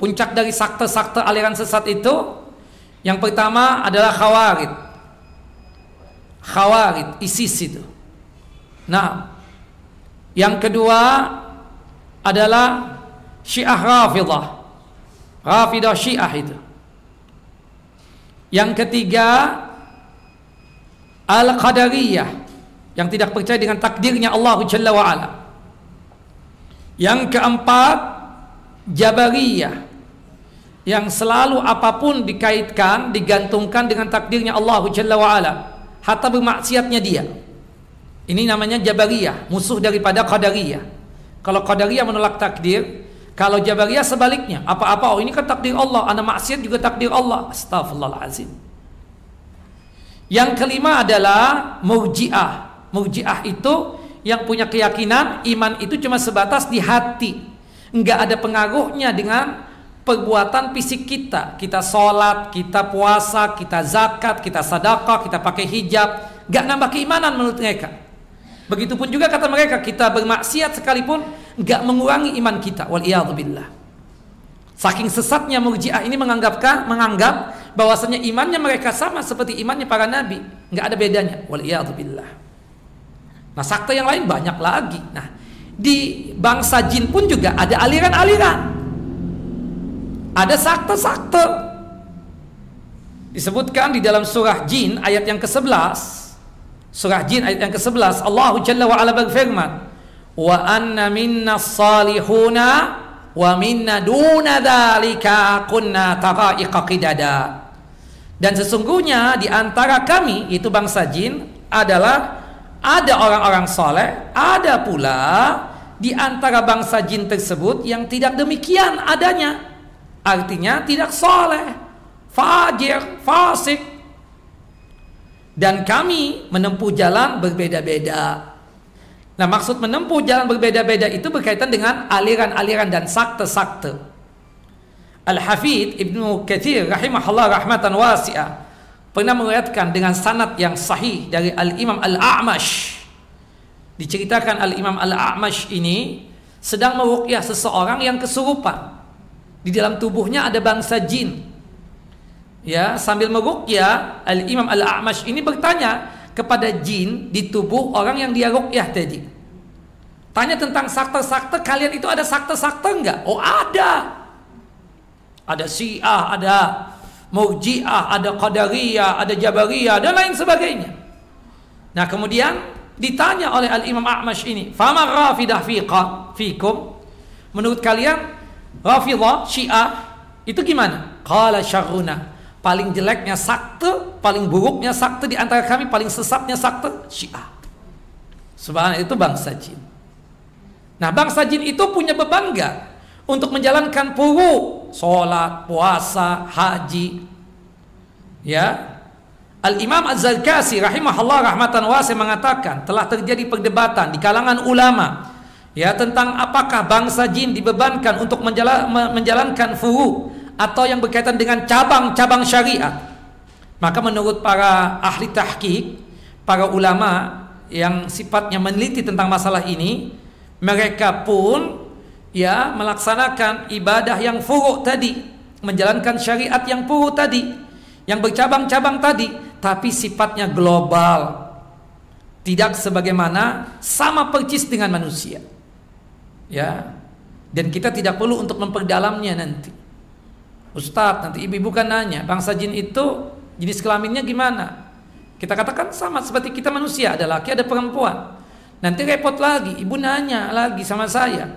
Puncak dari sakte-sakte aliran sesat itu yang pertama adalah khawarid. Khawarid, ISIS itu. Nah, yang kedua adalah Syiah Rafidah. Rafidah Syiah itu. Yang ketiga Al-Qadariyah yang tidak percaya dengan takdirnya Allah Jalla wa ala. Yang keempat Jabariyah yang selalu apa pun dikaitkan digantungkan dengan takdirnya Allah Jalla wa ala hatta bermaksiatnya dia. Ini namanya Jabariyah, musuh daripada Qadariyah. Kalau Qadariyah menolak takdir, kalau Jabariyah sebaliknya, apa-apa oh ini kan takdir Allah, anak maksiat juga takdir Allah. Astagfirullahalazim. Yang kelima adalah murjiah. Murjiah itu yang punya keyakinan iman itu cuma sebatas di hati. Enggak ada pengaruhnya dengan perbuatan fisik kita. Kita sholat, kita puasa, kita zakat, kita sadaqah, kita pakai hijab. Enggak nambah keimanan menurut mereka. Begitupun juga kata mereka, kita bermaksiat sekalipun nggak mengurangi iman kita. Wal billah. Saking sesatnya murjiah ini menganggapkan menganggap bahwasanya imannya mereka sama seperti imannya para nabi. Nggak ada bedanya. Wal billah. Nah sakta yang lain banyak lagi. Nah di bangsa jin pun juga ada aliran-aliran ada sakta-sakta disebutkan di dalam surah jin ayat yang ke-11 surah jin ayat yang ke-11 Allah Jalla wa ala berfirman wa anna minna salihuna wa minna duna dzalika kunna taqaiqa qidada. Dan sesungguhnya di antara kami itu bangsa jin adalah ada orang-orang soleh ada pula di antara bangsa jin tersebut yang tidak demikian adanya artinya tidak soleh fajir fasik dan kami menempuh jalan berbeda-beda Nah maksud menempuh jalan berbeda-beda itu berkaitan dengan aliran-aliran dan sakte-sakte. Al-Hafidh Ibnu Kathir rahimahullah rahmatan wasi'ah pernah meriwayatkan dengan sanad yang sahih dari Al-Imam Al-A'mash. Diceritakan Al-Imam Al-A'mash ini sedang meruqyah seseorang yang kesurupan. Di dalam tubuhnya ada bangsa jin. Ya, sambil meruqyah Al-Imam Al-A'mash ini bertanya, kepada jin di tubuh orang yang dia rukyah tadi. Tanya tentang sakte-sakte, kalian itu ada sakte-sakte enggak? Oh ada. Ada syiah, ada murjiah, ada qadariyah, ada jabariyah, dan lain sebagainya. Nah kemudian ditanya oleh Al-Imam A'mash ini, Fama rafidah fiqa, fikum? Menurut kalian, rafidah, syiah, itu gimana? Qala syarruna paling jeleknya sakte, paling buruknya sakte di antara kami, paling sesatnya sakte Syiah. Subhanallah itu bangsa jin. Nah, bangsa jin itu punya beban enggak untuk menjalankan puru, sholat, puasa, haji. Ya. Al-Imam Az-Zarkasi rahimahullah rahmatan wasi mengatakan telah terjadi perdebatan di kalangan ulama ya tentang apakah bangsa jin dibebankan untuk menjalankan furu atau yang berkaitan dengan cabang-cabang syariat. Maka menurut para ahli tahqiq, para ulama yang sifatnya meneliti tentang masalah ini, mereka pun ya melaksanakan ibadah yang furu' tadi, menjalankan syariat yang furu' tadi, yang bercabang-cabang tadi, tapi sifatnya global. tidak sebagaimana sama percis dengan manusia. Ya. Dan kita tidak perlu untuk memperdalamnya nanti. Ustadz, nanti ibu-ibu kan nanya, bangsa jin itu jenis kelaminnya gimana? Kita katakan sama seperti kita manusia, ada laki, ada perempuan. Nanti repot lagi, ibu nanya lagi sama saya.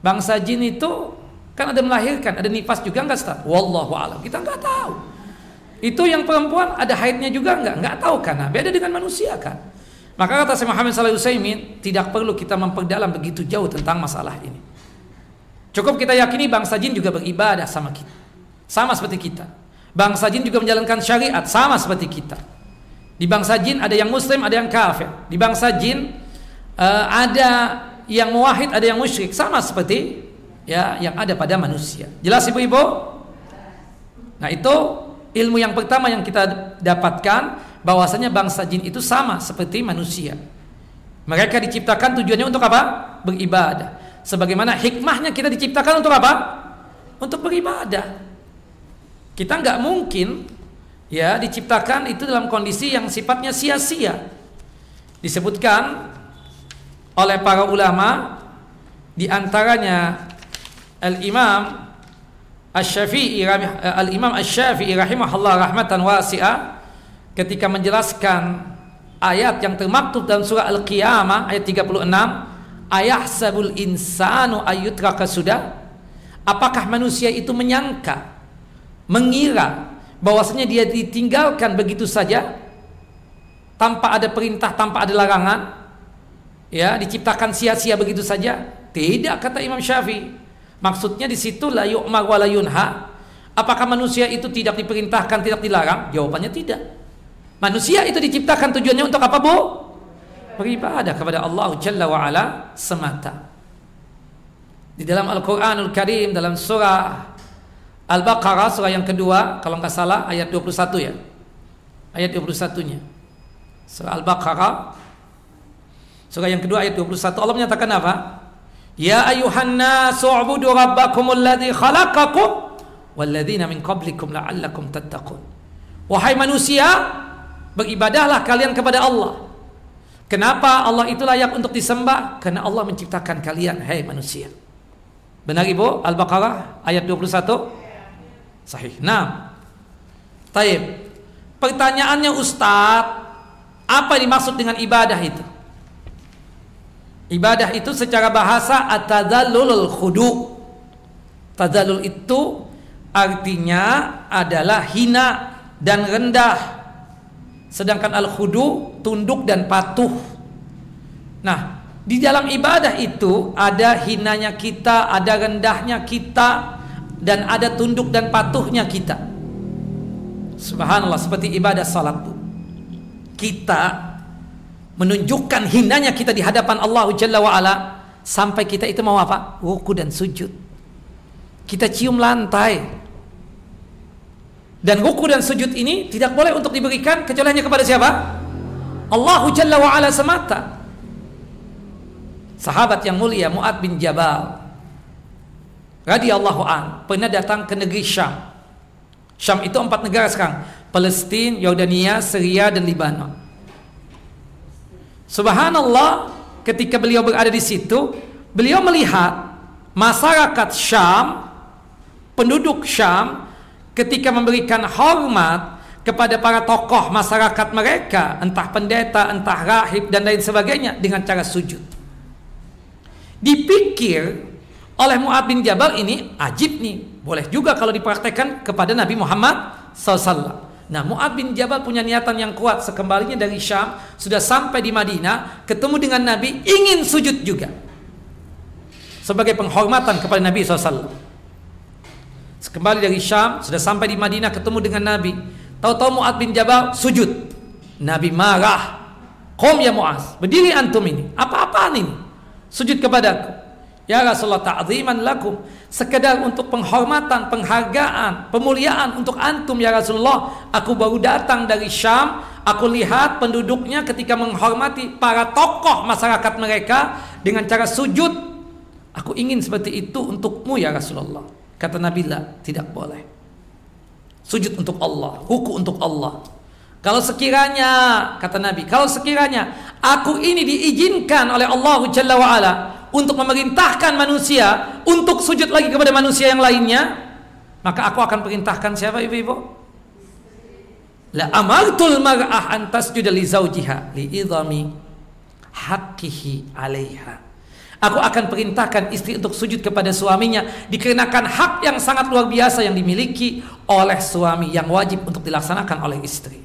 Bangsa jin itu kan ada melahirkan, ada nifas juga enggak Ustaz? Wallahu alam. Kita enggak tahu. Itu yang perempuan ada haidnya juga enggak? Enggak tahu karena beda dengan manusia kan. Maka kata Syekh Muhammad sallallahu alaihi tidak perlu kita memperdalam begitu jauh tentang masalah ini. Cukup kita yakini bangsa jin juga beribadah sama kita. Sama seperti kita. Bangsa jin juga menjalankan syariat sama seperti kita. Di bangsa jin ada yang muslim, ada yang kafir. Di bangsa jin uh, ada yang muwahhid, ada yang musyrik, sama seperti ya yang ada pada manusia. Jelas Ibu-ibu? Nah, itu ilmu yang pertama yang kita dapatkan bahwasanya bangsa jin itu sama seperti manusia. Mereka diciptakan tujuannya untuk apa? Beribadah. Sebagaimana hikmahnya kita diciptakan untuk apa? Untuk beribadah. Kita nggak mungkin ya diciptakan itu dalam kondisi yang sifatnya sia-sia. Disebutkan oleh para ulama di antaranya Al-Imam Asy-Syafi'i Al-Imam Asy-Syafi'i rahimahullah rahmatan wasi'ah ketika menjelaskan ayat yang termaktub dalam surah Al-Qiyamah ayat 36 ayahsabul insanu ayyutraka sudah apakah manusia itu menyangka mengira bahwasanya dia ditinggalkan begitu saja tanpa ada perintah, tanpa ada larangan, ya diciptakan sia-sia begitu saja? Tidak kata Imam Syafi'i. Maksudnya di situ la yu'mar wa la yunha. Apakah manusia itu tidak diperintahkan, tidak dilarang? Jawabannya tidak. Manusia itu diciptakan tujuannya untuk apa, Bu? Beribadah kepada Allah Jalla wa ala semata. Di dalam Al-Qur'anul Karim dalam surah Al-Baqarah surah yang kedua kalau nggak salah ayat 21 ya. Ayat 21-nya. Surah Al-Baqarah surah yang kedua ayat 21 Allah menyatakan apa? Ya ayuhan nasu ubudu rabbakumul ladzi khalaqakum walladzina min qablikum la'allakum tattaqun. Wahai manusia, beribadahlah kalian kepada Allah. Kenapa Allah itu layak untuk disembah? Karena Allah menciptakan kalian, hai hey manusia. Benar Ibu? Al-Baqarah ayat 21. Sahih. Nah, taib. Pertanyaannya Ustadz, apa dimaksud dengan ibadah itu? Ibadah itu secara bahasa atadallulul khudu. Tadallul itu artinya adalah hina dan rendah. Sedangkan al-khudu tunduk dan patuh. Nah, di dalam ibadah itu ada hinanya kita, ada rendahnya kita, dan ada tunduk dan patuhnya kita. Subhanallah seperti ibadah salat bu. Kita menunjukkan hinanya kita di hadapan Allah Jalla wa ala sampai kita itu mau apa? Ruku dan sujud. Kita cium lantai. Dan ruku dan sujud ini tidak boleh untuk diberikan kecuali hanya kepada siapa? Allah Jalla wa ala semata. Sahabat yang mulia Muad bin Jabal radhiyallahu an pernah datang ke negeri Syam. Syam itu empat negara sekarang, Palestina, Yordania, Syria dan Lebanon. Subhanallah, ketika beliau berada di situ, beliau melihat masyarakat Syam, penduduk Syam ketika memberikan hormat kepada para tokoh masyarakat mereka, entah pendeta, entah rahib dan lain sebagainya dengan cara sujud. Dipikir oleh Mu'ad bin Jabal ini ajib nih. Boleh juga kalau dipraktekkan kepada Nabi Muhammad SAW. Nah Mu'ad bin Jabal punya niatan yang kuat sekembalinya dari Syam. Sudah sampai di Madinah. Ketemu dengan Nabi. Ingin sujud juga. Sebagai penghormatan kepada Nabi SAW. Sekembali dari Syam. Sudah sampai di Madinah ketemu dengan Nabi. Tahu-tahu Mu'ad bin Jabal sujud. Nabi marah. Qom ya Mu'az. Berdiri antum ini. Apa-apaan ini? Sujud kepadaku. Ya Rasulullah ta'ziman lakum. Sekedar untuk penghormatan, penghargaan, pemuliaan untuk antum ya Rasulullah. Aku baru datang dari Syam. Aku lihat penduduknya ketika menghormati para tokoh masyarakat mereka dengan cara sujud. Aku ingin seperti itu untukmu ya Rasulullah. Kata Nabi tidak boleh. Sujud untuk Allah, hukum untuk Allah. Kalau sekiranya, kata Nabi, kalau sekiranya Aku ini diizinkan oleh Allah Jalla wa'ala untuk memerintahkan manusia untuk sujud lagi kepada manusia yang lainnya, maka aku akan perintahkan siapa ibu-ibu? La amartul mar'ah an tasjuda li li idhami haqqihi 'alaiha. Aku akan perintahkan istri untuk sujud kepada suaminya dikarenakan hak yang sangat luar biasa yang dimiliki oleh suami yang wajib untuk dilaksanakan oleh istri.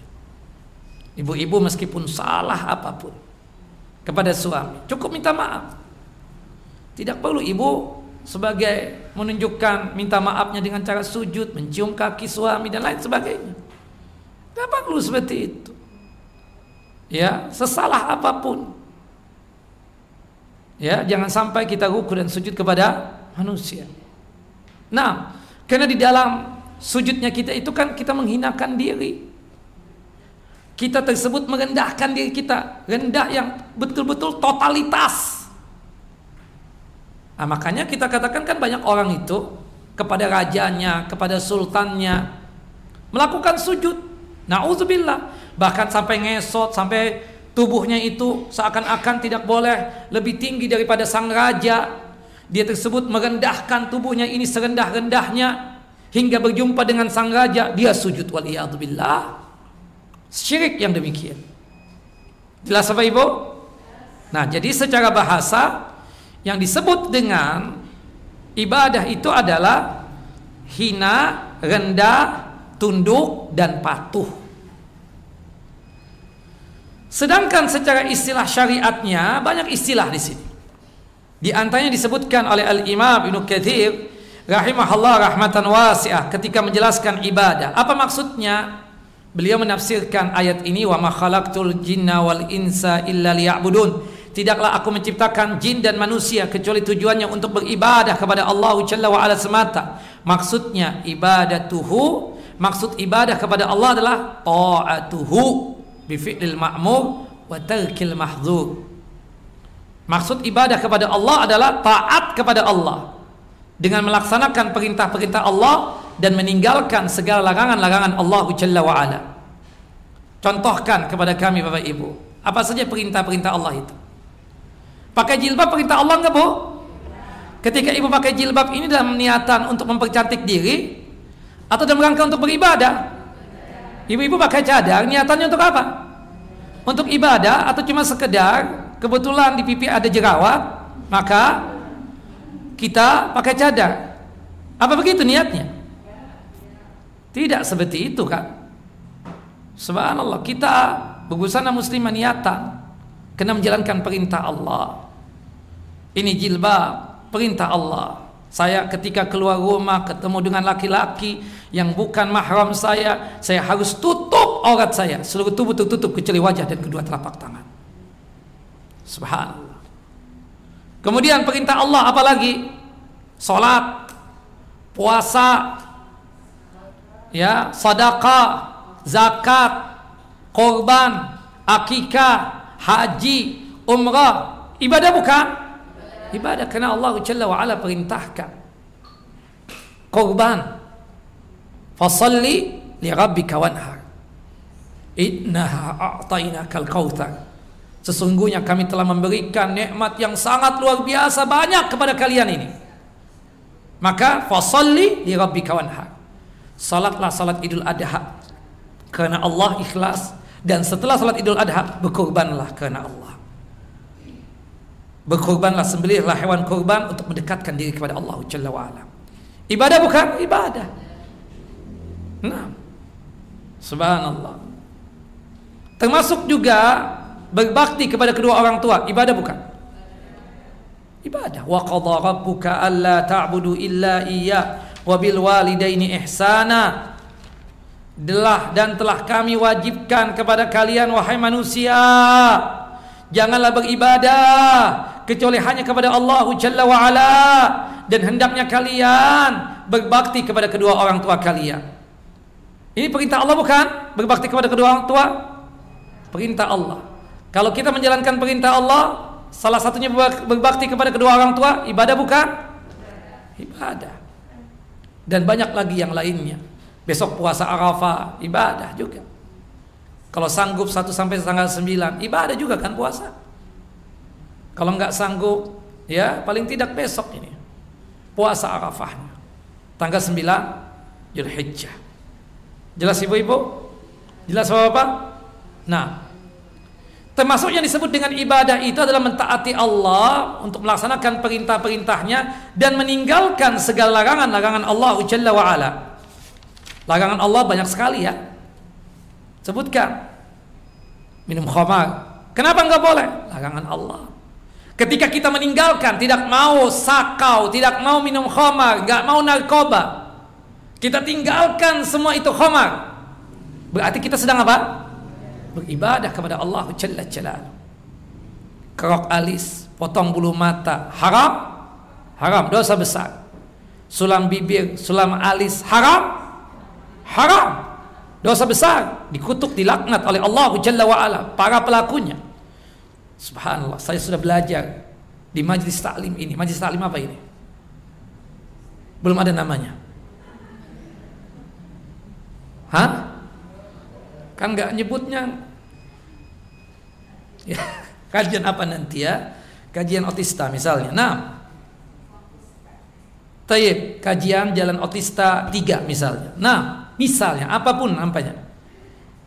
Ibu-ibu meskipun salah apa pun kepada suami, cukup minta maaf. Tidak perlu ibu sebagai menunjukkan minta maafnya dengan cara sujud, mencium kaki suami dan lain sebagainya. Tidak perlu seperti itu. Ya, sesalah apa pun Ya, jangan sampai kita ruku dan sujud kepada manusia. Nah, karena di dalam sujudnya kita itu kan kita menghinakan diri. Kita tersebut merendahkan diri kita, rendah yang betul-betul totalitas. Nah, makanya kita katakan kan banyak orang itu kepada rajanya, kepada sultannya melakukan sujud. Nauzubillah, bahkan sampai ngesot, sampai tubuhnya itu seakan-akan tidak boleh lebih tinggi daripada sang raja. Dia tersebut merendahkan tubuhnya ini serendah-rendahnya hingga berjumpa dengan sang raja, dia sujud wal billah. Syirik yang demikian. Jelas apa Ibu? Nah, jadi secara bahasa yang disebut dengan ibadah itu adalah hina, rendah, tunduk dan patuh. Sedangkan secara istilah syariatnya banyak istilah di sini. Di antaranya disebutkan oleh Al-Imam Ibnu Katsir rahimahullah rahmatan wasi'ah ketika menjelaskan ibadah. Apa maksudnya? Beliau menafsirkan ayat ini wa ma khalaqtul jinna wal insa illa liya'budun. Tidaklah aku menciptakan jin dan manusia kecuali tujuannya untuk beribadah kepada Allah Jalla wa ala semata. Maksudnya ibadatuhu, maksud ibadah kepada Allah adalah ta'atuhu bifi'lil ma'mur wa tarkil mahdzur. Maksud ibadah kepada Allah adalah taat kepada Allah dengan melaksanakan perintah-perintah Allah dan meninggalkan segala larangan-larangan Allah Jalla wa ala. Contohkan kepada kami Bapak Ibu, apa saja perintah-perintah Allah itu? Pakai jilbab perintah Allah enggak, Bu? Ketika Ibu pakai jilbab ini dalam niatan untuk mempercantik diri atau dalam rangka untuk beribadah? Ibu-ibu pakai cadar, niatannya untuk apa? Untuk ibadah atau cuma sekedar kebetulan di pipi ada jerawat, maka kita pakai cadar. Apa begitu niatnya? Tidak seperti itu kan? Subhanallah, kita berbusana muslimah niatan kena menjalankan perintah Allah. Ini jilbab, perintah Allah. Saya ketika keluar rumah ketemu dengan laki-laki yang bukan mahram saya, saya harus tutup aurat saya. Seluruh tubuh tertutup kecuali wajah dan kedua telapak tangan. Subhanallah. Kemudian perintah Allah apalagi? Salat, puasa, ya, sedekah, zakat, korban, akikah, haji, umrah, ibadah bukan? Ibadah karena Allah Jalla wa ala perintahkan. Korban. Fasalli li rabbika wanhar. Innaha a'tainakal kautsar. Sesungguhnya kami telah memberikan nikmat yang sangat luar biasa banyak kepada kalian ini. Maka fasalli li rabbika wanhar. Salatlah salat Idul Adha karena Allah ikhlas dan setelah salat Idul Adha berkorbanlah karena Allah. Berkorbanlah sembelihlah hewan korban untuk mendekatkan diri kepada Allah Jalla wa ala. Ibadah bukan? Ibadah. Nah. Subhanallah. Termasuk juga berbakti kepada kedua orang tua, ibadah bukan? Ibadah. Wa qadha rabbuka alla ta'budu illa iya wa bil walidaini ihsana. Delah dan telah kami wajibkan kepada kalian wahai manusia janganlah beribadah kecuali hanya kepada Allah Jalla wa ala dan hendaknya kalian berbakti kepada kedua orang tua kalian. Ini perintah Allah bukan? Berbakti kepada kedua orang tua? Perintah Allah. Kalau kita menjalankan perintah Allah, salah satunya berbakti kepada kedua orang tua, ibadah bukan? Ibadah. Dan banyak lagi yang lainnya. Besok puasa Arafah, ibadah juga. Kalau sanggup satu sampai tanggal 9 ibadah juga kan puasa. Kalau nggak sanggup ya paling tidak besok ini puasa Arafahnya. Tanggal 9 Zulhijjah. Jelas ibu-ibu? Jelas Bapak? Nah, termasuk yang disebut dengan ibadah itu adalah mentaati Allah untuk melaksanakan perintah-perintahnya dan meninggalkan segala larangan-larangan Allah Jalla wa ala. Larangan Allah banyak sekali ya. Sebutkan. Minum khamar. Kenapa enggak boleh? Larangan Allah. Ketika kita meninggalkan, tidak mau sakau, tidak mau minum khamar, enggak mau narkoba. Kita tinggalkan semua itu khamar. Berarti kita sedang apa? Beribadah kepada Allah Jalla Jalal. Kerok alis, potong bulu mata, haram? Haram, dosa besar. Sulam bibir, sulam alis, haram? Haram dosa besar dikutuk dilaknat oleh Allah Jalla wa ala para pelakunya subhanallah. Saya sudah belajar di majlis taklim ini. Majlis taklim apa ini? Belum ada namanya. Hah? Kan nggak nyebutnya. Ya (laughs) kajian apa nanti ya? Kajian otista misalnya. Nah Tayyib, kajian jalan otista tiga misalnya. Nah, misalnya apa pun nampaknya.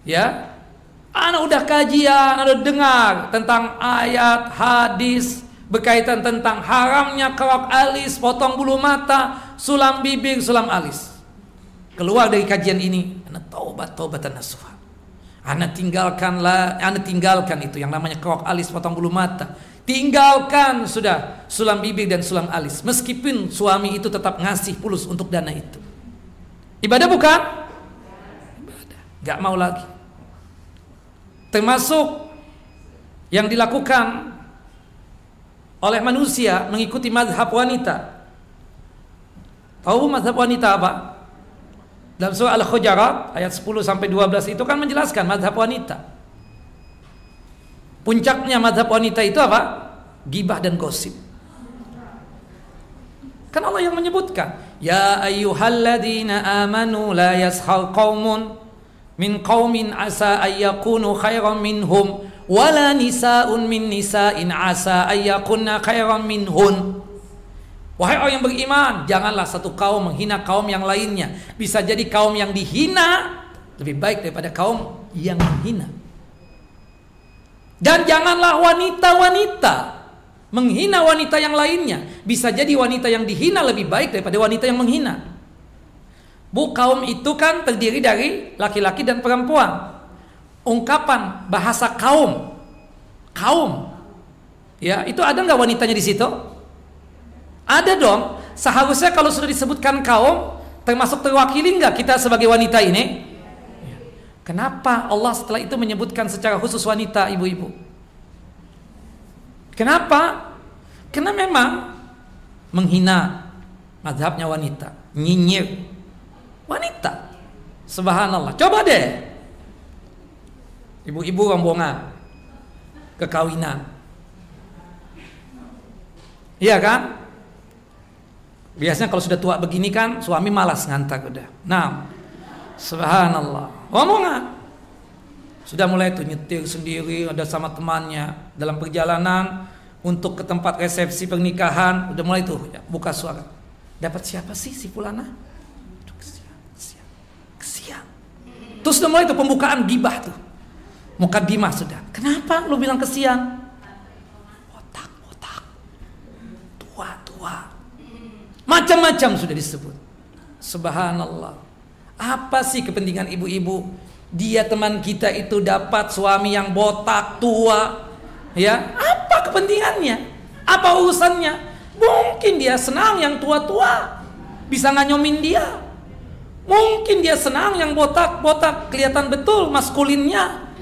Ya anak udah kajian anak dengar tentang ayat hadis berkaitan tentang haramnya kerok alis potong bulu mata sulam bibir sulam alis keluar dari kajian ini anak taubat taubatan nasuha anak tinggalkanlah anak tinggalkan itu yang namanya kerok alis potong bulu mata tinggalkan sudah sulam bibir dan sulam alis meskipun suami itu tetap ngasih pulus untuk dana itu Ibadah bukan? Ibadah. Gak mau lagi. Termasuk yang dilakukan oleh manusia mengikuti mazhab wanita. Tahu mazhab wanita apa? Dalam surah Al-Hujarat ayat 10 sampai 12 itu kan menjelaskan mazhab wanita. Puncaknya mazhab wanita itu apa? Gibah dan gosip. Kan Allah yang menyebutkan, "Ya ayyuhalladzina amanu la yaskhar qaumun min qaumin asa ayyakunu khairan minhum wala nisa'un min nisa'in asa ayyakunna khairan minhun." Wahai orang yang beriman, janganlah satu kaum menghina kaum yang lainnya. Bisa jadi kaum yang dihina lebih baik daripada kaum yang menghina. Dan janganlah wanita-wanita menghina wanita yang lainnya. Bisa jadi wanita yang dihina lebih baik daripada wanita yang menghina. Bu kaum itu kan terdiri dari laki-laki dan perempuan. Ungkapan bahasa kaum, kaum, ya itu ada nggak wanitanya di situ? Ada dong. Seharusnya kalau sudah disebutkan kaum, termasuk terwakili nggak kita sebagai wanita ini? Kenapa Allah setelah itu menyebutkan secara khusus wanita, ibu-ibu? Kenapa? Karena memang menghina mazhabnya wanita, nyinyir wanita. Subhanallah. Coba deh. Ibu-ibu rombongan kekawinan. Iya kan? Biasanya kalau sudah tua begini kan suami malas ngantar udah. Nah, subhanallah. Rombongan sudah mulai tuh nyetir sendiri ada sama temannya dalam perjalanan untuk ke tempat resepsi pernikahan udah mulai tuh ya, buka suara dapat siapa sih si Pulana kesian kesian kesian terus udah mulai tuh pembukaan gibah tuh. Muka dimah sudah. Kenapa? Lu bilang kesian. Otak otak. Tua tua. Macam-macam sudah disebut. Subhanallah. Apa sih kepentingan ibu-ibu? Dia teman kita itu dapat suami yang botak tua. Ya? Apa kepentingannya? Apa urusannya? Mungkin dia senang yang tua-tua. Bisa nganyomin dia mungkin dia senang yang botak-botak kelihatan betul maskulinnya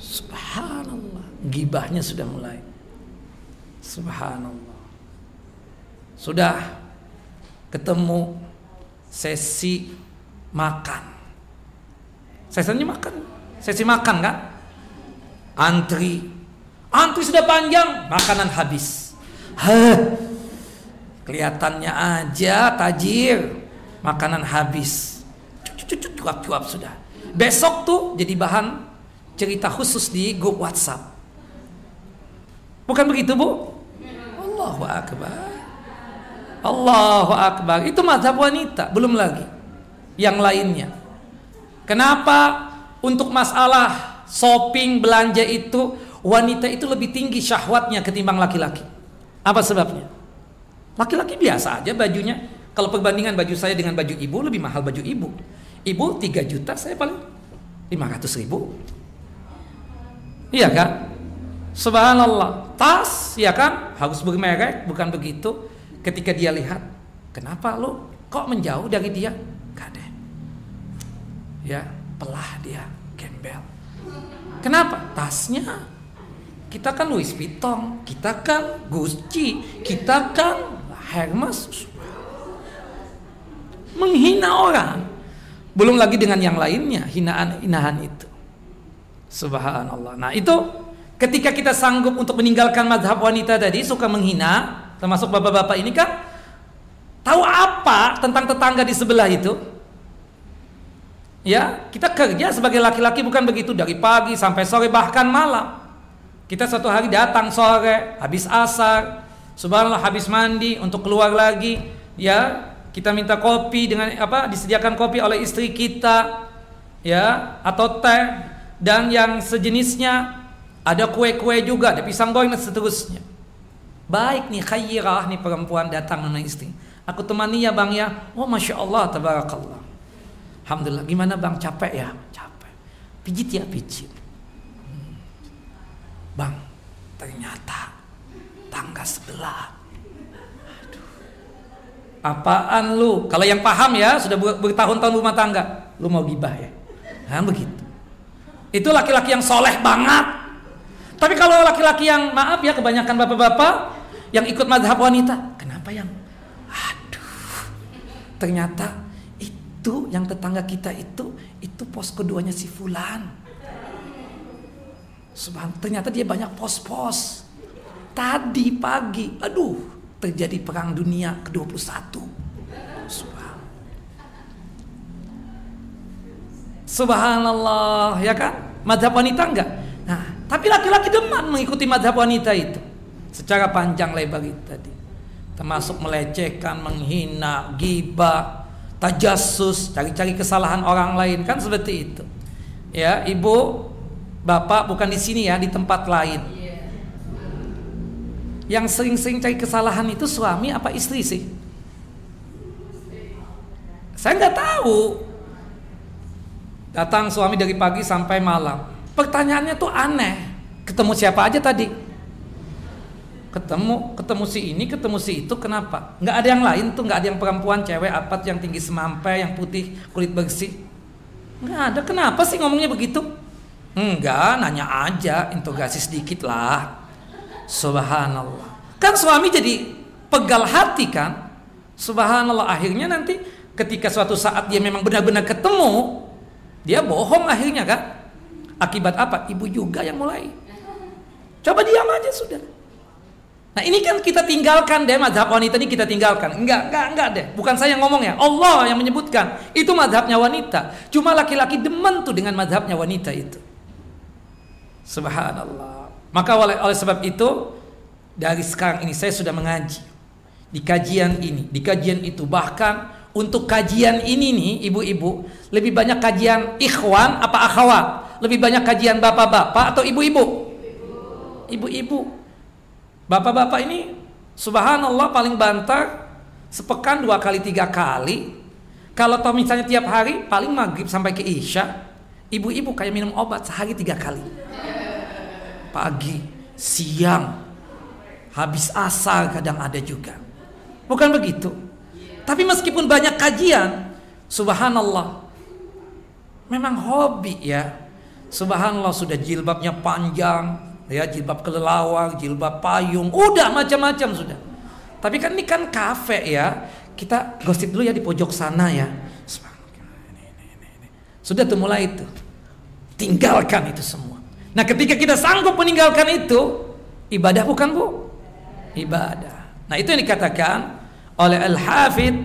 subhanallah gibahnya sudah mulai subhanallah sudah ketemu sesi makan Sesinya makan. Sesi makan kan? Antri. Antri sudah panjang, makanan habis. Hah. Kelihatannya aja tajir. Makanan habis. Cuap-cuap sudah. Besok tuh jadi bahan cerita khusus di grup WhatsApp. Bukan begitu, Bu? Allahu akbar. Allahu akbar. Itu mazhab wanita, belum lagi yang lainnya. Kenapa untuk masalah shopping belanja itu wanita itu lebih tinggi syahwatnya ketimbang laki-laki? Apa sebabnya? Laki-laki biasa aja bajunya. Kalau perbandingan baju saya dengan baju ibu lebih mahal baju ibu. Ibu 3 juta, saya paling 500 ribu. Iya kan? Subhanallah. Tas, ya kan? Harus bermerek, bukan begitu. Ketika dia lihat, kenapa lo kok menjauh dari dia? Gak ada. Ya, pelah dia, gembel. Kenapa? Tasnya. Kita kan Louis Vuitton, kita kan Gucci, kita kan Hermes. Menghina orang. Belum lagi dengan yang lainnya, hinaan-hinaan itu. Subhanallah. Nah, itu ketika kita sanggup untuk meninggalkan madhab wanita tadi suka menghina, termasuk bapak-bapak ini kan tahu apa tentang tetangga di sebelah itu? Ya, kita kerja sebagai laki-laki bukan begitu dari pagi sampai sore bahkan malam. Kita satu hari datang sore, habis asar, subhanallah habis mandi untuk keluar lagi, ya kita minta kopi dengan apa disediakan kopi oleh istri kita ya atau teh. Dan yang sejenisnya ada kue-kue juga ada pisang goreng dan seterusnya. Baik nih khairah nih perempuan datang dengan istri. Aku temani ya bang ya. Oh masya Allah tabarakallah. Alhamdulillah. Gimana bang? Capek ya? Capek. Pijit ya pijit. Hmm. bang ternyata tangga sebelah Apaan lu? Kalau yang paham ya sudah bertahun-tahun rumah tangga, lu mau gibah ya? Nah, begitu. Itu laki-laki yang soleh banget. Tapi kalau laki-laki yang maaf ya kebanyakan bapak-bapak yang ikut madhab wanita, kenapa yang? Aduh, ternyata itu yang tetangga kita itu itu pos keduanya si Fulan. Ternyata dia banyak pos-pos. Tadi pagi, aduh, terjadi perang dunia ke-21. Subhanallah, ya kan? Madhab wanita enggak? Nah, tapi laki-laki deman mengikuti madhab wanita itu secara panjang lebar itu tadi. Termasuk melecehkan, menghina, gibah, tajassus, cari-cari kesalahan orang lain kan seperti itu. Ya, ibu, bapak bukan di sini ya, di tempat lain yang sering-sering cari kesalahan itu suami apa istri sih? Saya nggak tahu. Datang suami dari pagi sampai malam. Pertanyaannya tuh aneh. Ketemu siapa aja tadi? Ketemu, ketemu si ini, ketemu si itu. Kenapa? Nggak ada yang lain tuh, nggak ada yang perempuan, cewek, apa yang tinggi semampai, yang putih, kulit bersih. Nggak ada. Kenapa sih ngomongnya begitu? Enggak, nanya aja, interogasi sedikit lah. Subhanallah. Kan suami jadi pegal hati kan? Subhanallah akhirnya nanti ketika suatu saat dia memang benar-benar ketemu, dia bohong akhirnya kan? Akibat apa? Ibu juga yang mulai. Coba diam aja sudah. Nah ini kan kita tinggalkan deh madhab wanita ini kita tinggalkan. Enggak, enggak, enggak deh. Bukan saya yang ngomong ya. Allah yang menyebutkan. Itu madhabnya wanita. Cuma laki-laki demen tuh dengan madhabnya wanita itu. Subhanallah. Maka oleh, oleh sebab itu dari sekarang ini saya sudah mengaji di kajian ini, di kajian itu bahkan untuk kajian ini nih ibu-ibu lebih banyak kajian ikhwan apa akhwat? Lebih banyak kajian bapak-bapak atau ibu-ibu? Ibu-ibu. Bapak-bapak ini subhanallah paling bantar sepekan dua kali tiga kali. Kalau toh misalnya tiap hari paling maghrib sampai ke isya, ibu-ibu kayak minum obat sehari tiga kali pagi, siang, habis asar kadang ada juga. Bukan begitu. Tapi meskipun banyak kajian, subhanallah. Memang hobi ya. Subhanallah sudah jilbabnya panjang, ya jilbab kelelawar, jilbab payung, udah macam-macam sudah. Tapi kan ini kan kafe ya. Kita gosip dulu ya di pojok sana ya. Sudah tuh mulai itu. Tinggalkan itu semua. Nah ketika kita sanggup meninggalkan itu Ibadah bukan bu? Ibadah Nah itu yang dikatakan oleh Al-Hafidh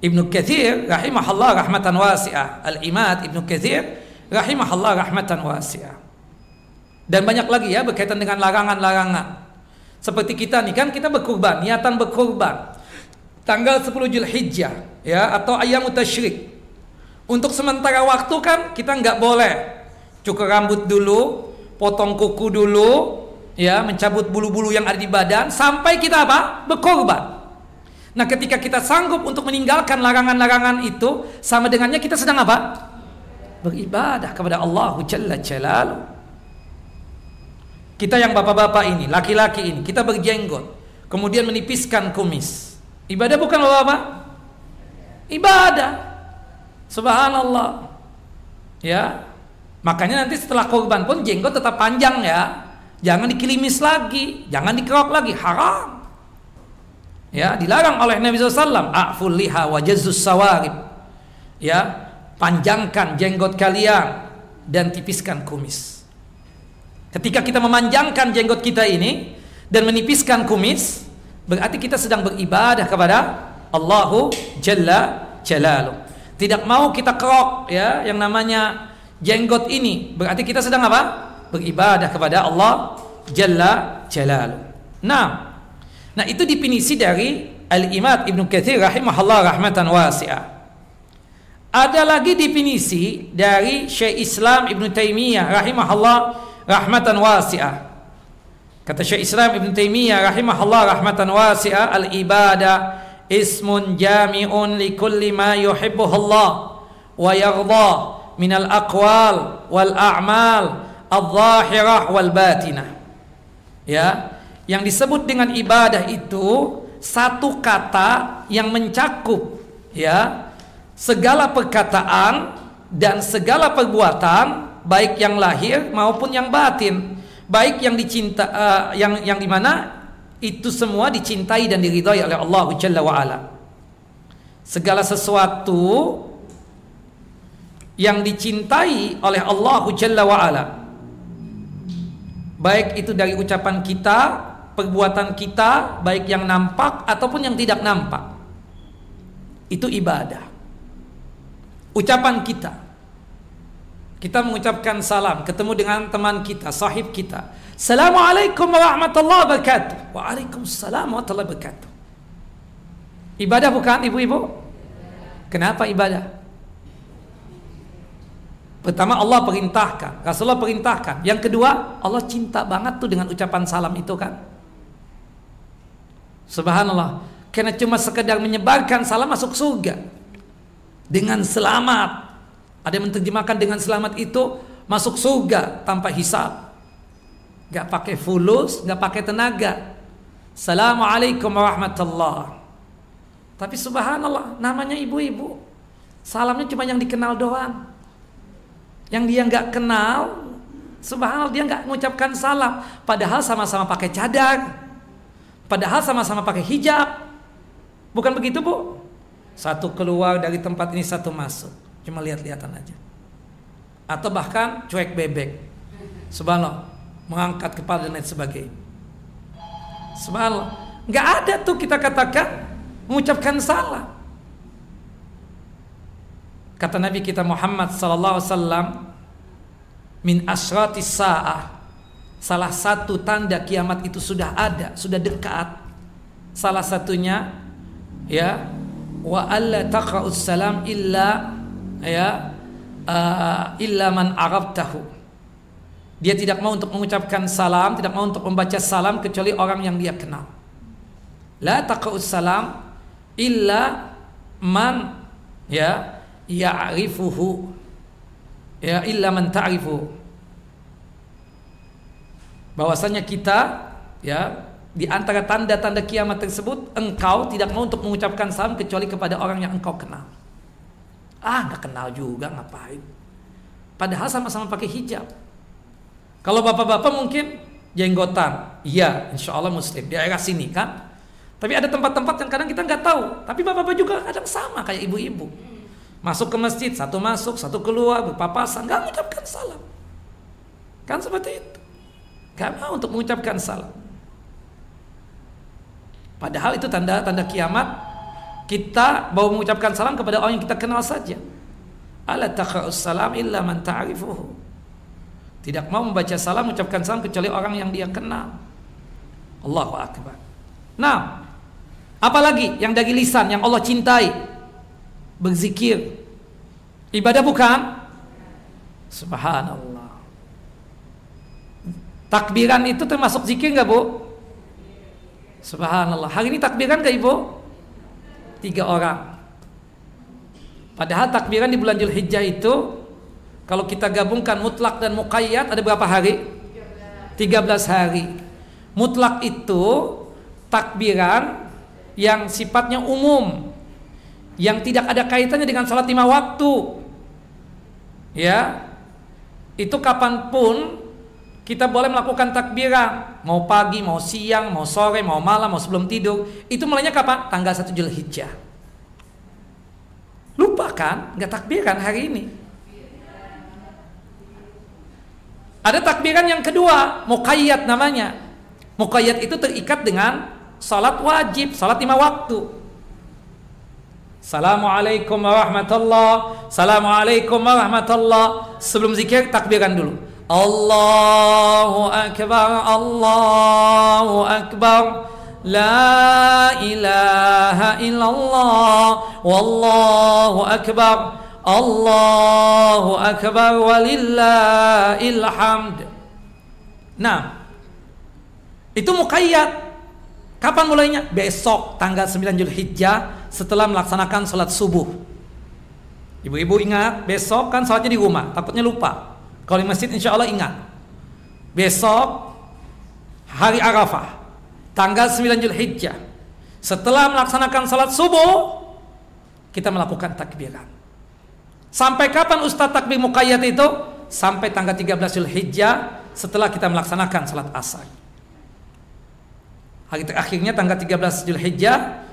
Ibnu Kathir rahimahullah rahmatan wasi'ah Al-Imad Ibnu Kathir rahimahullah rahmatan wasi'ah. Dan banyak lagi ya berkaitan dengan larangan-larangan. Seperti kita nih kan kita berkurban, niatan berkurban. Tanggal 10 Zulhijjah ya atau ayam tasyrik. Untuk sementara waktu kan kita nggak boleh cukur rambut dulu, potong kuku dulu, ya mencabut bulu-bulu yang ada di badan sampai kita apa? Berkorban. Nah, ketika kita sanggup untuk meninggalkan larangan-larangan itu, sama dengannya kita sedang apa? Beribadah kepada Allah Jalla. Kita yang bapak-bapak ini, laki-laki ini, kita berjenggot, kemudian menipiskan kumis. Ibadah bukan bapak-bapak? Ibadah. Subhanallah. Ya. Makanya nanti setelah korban pun jenggot tetap panjang ya. Jangan dikilimis lagi, jangan dikerok lagi, haram. Ya, dilarang oleh Nabi SAW. A'ful liha wa sawarib. Ya, panjangkan jenggot kalian dan tipiskan kumis. Ketika kita memanjangkan jenggot kita ini dan menipiskan kumis, berarti kita sedang beribadah kepada Allahu Jalla Jalalu. Tidak mau kita kerok ya yang namanya jenggot ini, berarti kita sedang apa? Beribadah kepada Allah Jalla Jalalu. Nah, nah itu definisi dari Al-Imam Ibnu Katsir rahimahullah rahmatan wasi'ah. Ada lagi definisi dari Syekh Islam Ibnu Taimiyah rahimahullah rahmatan wasi'ah. Kata Syekh Islam Ibn Taimiyah rahimahullah rahmatan wasi'ah al-ibadah ismun jami'un li kulli ma yuhibbuhu Allah wa yardah min al-aqwal wal a'mal al-zahirah wal batinah. Ya, yang disebut dengan ibadah itu satu kata yang mencakup ya segala perkataan dan segala perbuatan baik yang lahir maupun yang batin baik yang dicinta uh, yang yang di mana itu semua dicintai dan diridhai oleh Allah Jalla wa ala segala sesuatu yang dicintai oleh Allah Jalla ala baik itu dari ucapan kita perbuatan kita baik yang nampak ataupun yang tidak nampak itu ibadah ucapan kita kita mengucapkan salam, ketemu dengan teman kita, sahib kita. Assalamualaikum warahmatullahi wabarakatuh. Waalaikumsalam warahmatullahi wabarakatuh. Ibadah bukan ibu-ibu? Kenapa ibadah? Pertama Allah perintahkan, Rasulullah perintahkan. Yang kedua, Allah cinta banget tuh dengan ucapan salam itu kan. Subhanallah. Karena cuma sekedar menyebarkan salam masuk surga. Dengan selamat. Ada yang menerjemahkan dengan selamat itu masuk surga tanpa hisab. Gak pakai fulus, gak pakai tenaga. Assalamualaikum warahmatullah. Tapi subhanallah, namanya ibu-ibu. Salamnya cuma yang dikenal doang. Yang dia nggak kenal, subhanallah dia nggak mengucapkan salam. Padahal sama-sama pakai cadar. Padahal sama-sama pakai hijab. Bukan begitu bu? Satu keluar dari tempat ini, satu masuk cuma lihat-lihatan aja atau bahkan cuek bebek subhanallah mengangkat kepala dan lain sebagainya subhanallah nggak ada tuh kita katakan mengucapkan salah kata Nabi kita Muhammad sallallahu alaihi min asrati sa'ah salah satu tanda kiamat itu sudah ada sudah dekat. Salah satunya ya wa alla taqra'us salam illa ya uh, illa man arabtahu. Dia tidak mau untuk mengucapkan salam tidak mau untuk membaca salam kecuali orang yang dia kenal. La taqaus salam illa man ya ya'rifuhu ya illa man ta'rifu bahwasanya kita ya di antara tanda-tanda kiamat tersebut engkau tidak mau untuk mengucapkan salam kecuali kepada orang yang engkau kenal Ah nggak kenal juga ngapain. Padahal sama-sama pakai hijab. Kalau bapak-bapak mungkin jenggotan, iya, insya Allah muslim di daerah sini kan. Tapi ada tempat-tempat yang kadang kita nggak tahu. Tapi bapak-bapak juga kadang sama kayak ibu-ibu. Masuk ke masjid, satu masuk, satu keluar, berpapasan, nggak mengucapkan salam. Kan seperti itu. Gak mau untuk mengucapkan salam. Padahal itu tanda-tanda kiamat kita bawa mengucapkan salam kepada orang yang kita kenal saja. ala salam illa man ta'rifuhu. Tidak mau membaca salam mengucapkan salam kecuali orang yang dia kenal. Allahu akbar. Nah, apalagi yang dari lisan yang Allah cintai? Berzikir. Ibadah bukan? Subhanallah. Takbiran itu termasuk zikir nggak bu? Subhanallah. Hari ini takbiran nggak ibu? Tiga orang. Padahal takbiran di bulan Julhijjah itu kalau kita gabungkan mutlak dan muqayyad ada berapa hari? 13 hari. Mutlak itu takbiran yang sifatnya umum yang tidak ada kaitannya dengan salat lima waktu ya itu kapan pun kita boleh melakukan takbiran mau pagi, mau siang, mau sore, mau malam, mau sebelum tidur. Itu mulainya kapan? Tanggal 1 Zulhijjah. Lupa kan? Nggak takbiran hari ini. Ada takbiran yang kedua, muqayyad namanya. Muqayyad itu terikat dengan salat wajib, salat lima waktu. Assalamualaikum warahmatullah. Assalamualaikum warahmatullah. Sebelum zikir takbiran dulu. Allahu Akbar Allahu Akbar. La ilaha illallah. Wallahu Akbar. Allahu Akbar. Walillahil hamd. Nah Itu muqayyad. Kapan mulainya? Besok tanggal 9 Julhijjah setelah melaksanakan sholat subuh. Ibu-ibu ingat, besok kan sholatnya di rumah, takutnya lupa. Kalau di masjid insya Allah ingat. Besok hari Arafah, tanggal 9 Julhijjah. Setelah melaksanakan salat subuh, kita melakukan takbiran. Sampai kapan Ustaz takbir muqayyad itu? Sampai tanggal 13 Julhijjah setelah kita melaksanakan salat asar. Hari terakhirnya tanggal 13 Julhijjah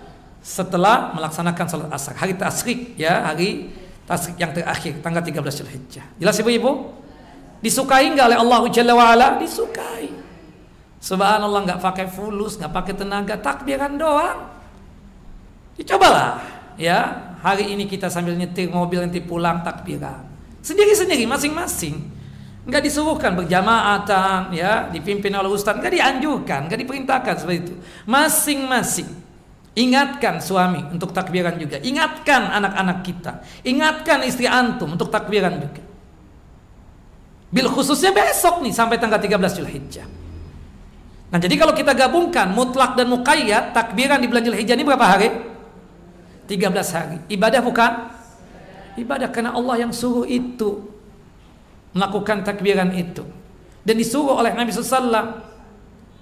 setelah melaksanakan salat asar. Hari tasrik ya, hari tasrik yang terakhir tanggal 13 Julhijjah. Jelas Ibu-ibu? Disukai nggak oleh Allah Jalla wa'ala? Disukai. Subhanallah nggak pakai fulus, nggak pakai tenaga, takbiran doang. Dicobalah, ya. Hari ini kita sambil nyetir mobil nanti pulang takbiran. Sendiri-sendiri, masing-masing. Nggak disuruhkan berjamaatan, ya, dipimpin oleh ustaz, nggak dianjurkan, nggak diperintahkan seperti itu. Masing-masing. Ingatkan suami untuk takbiran juga. Ingatkan anak-anak kita. Ingatkan istri antum untuk takbiran juga. Bil khususnya besok nih sampai tanggal 13 Zulhijjah. Nah jadi kalau kita gabungkan mutlak dan muqayyad takbiran di bulan Zulhijjah ini berapa hari? 13 hari. Ibadah bukan? Ibadah karena Allah yang suruh itu melakukan takbiran itu dan disuruh oleh Nabi SAW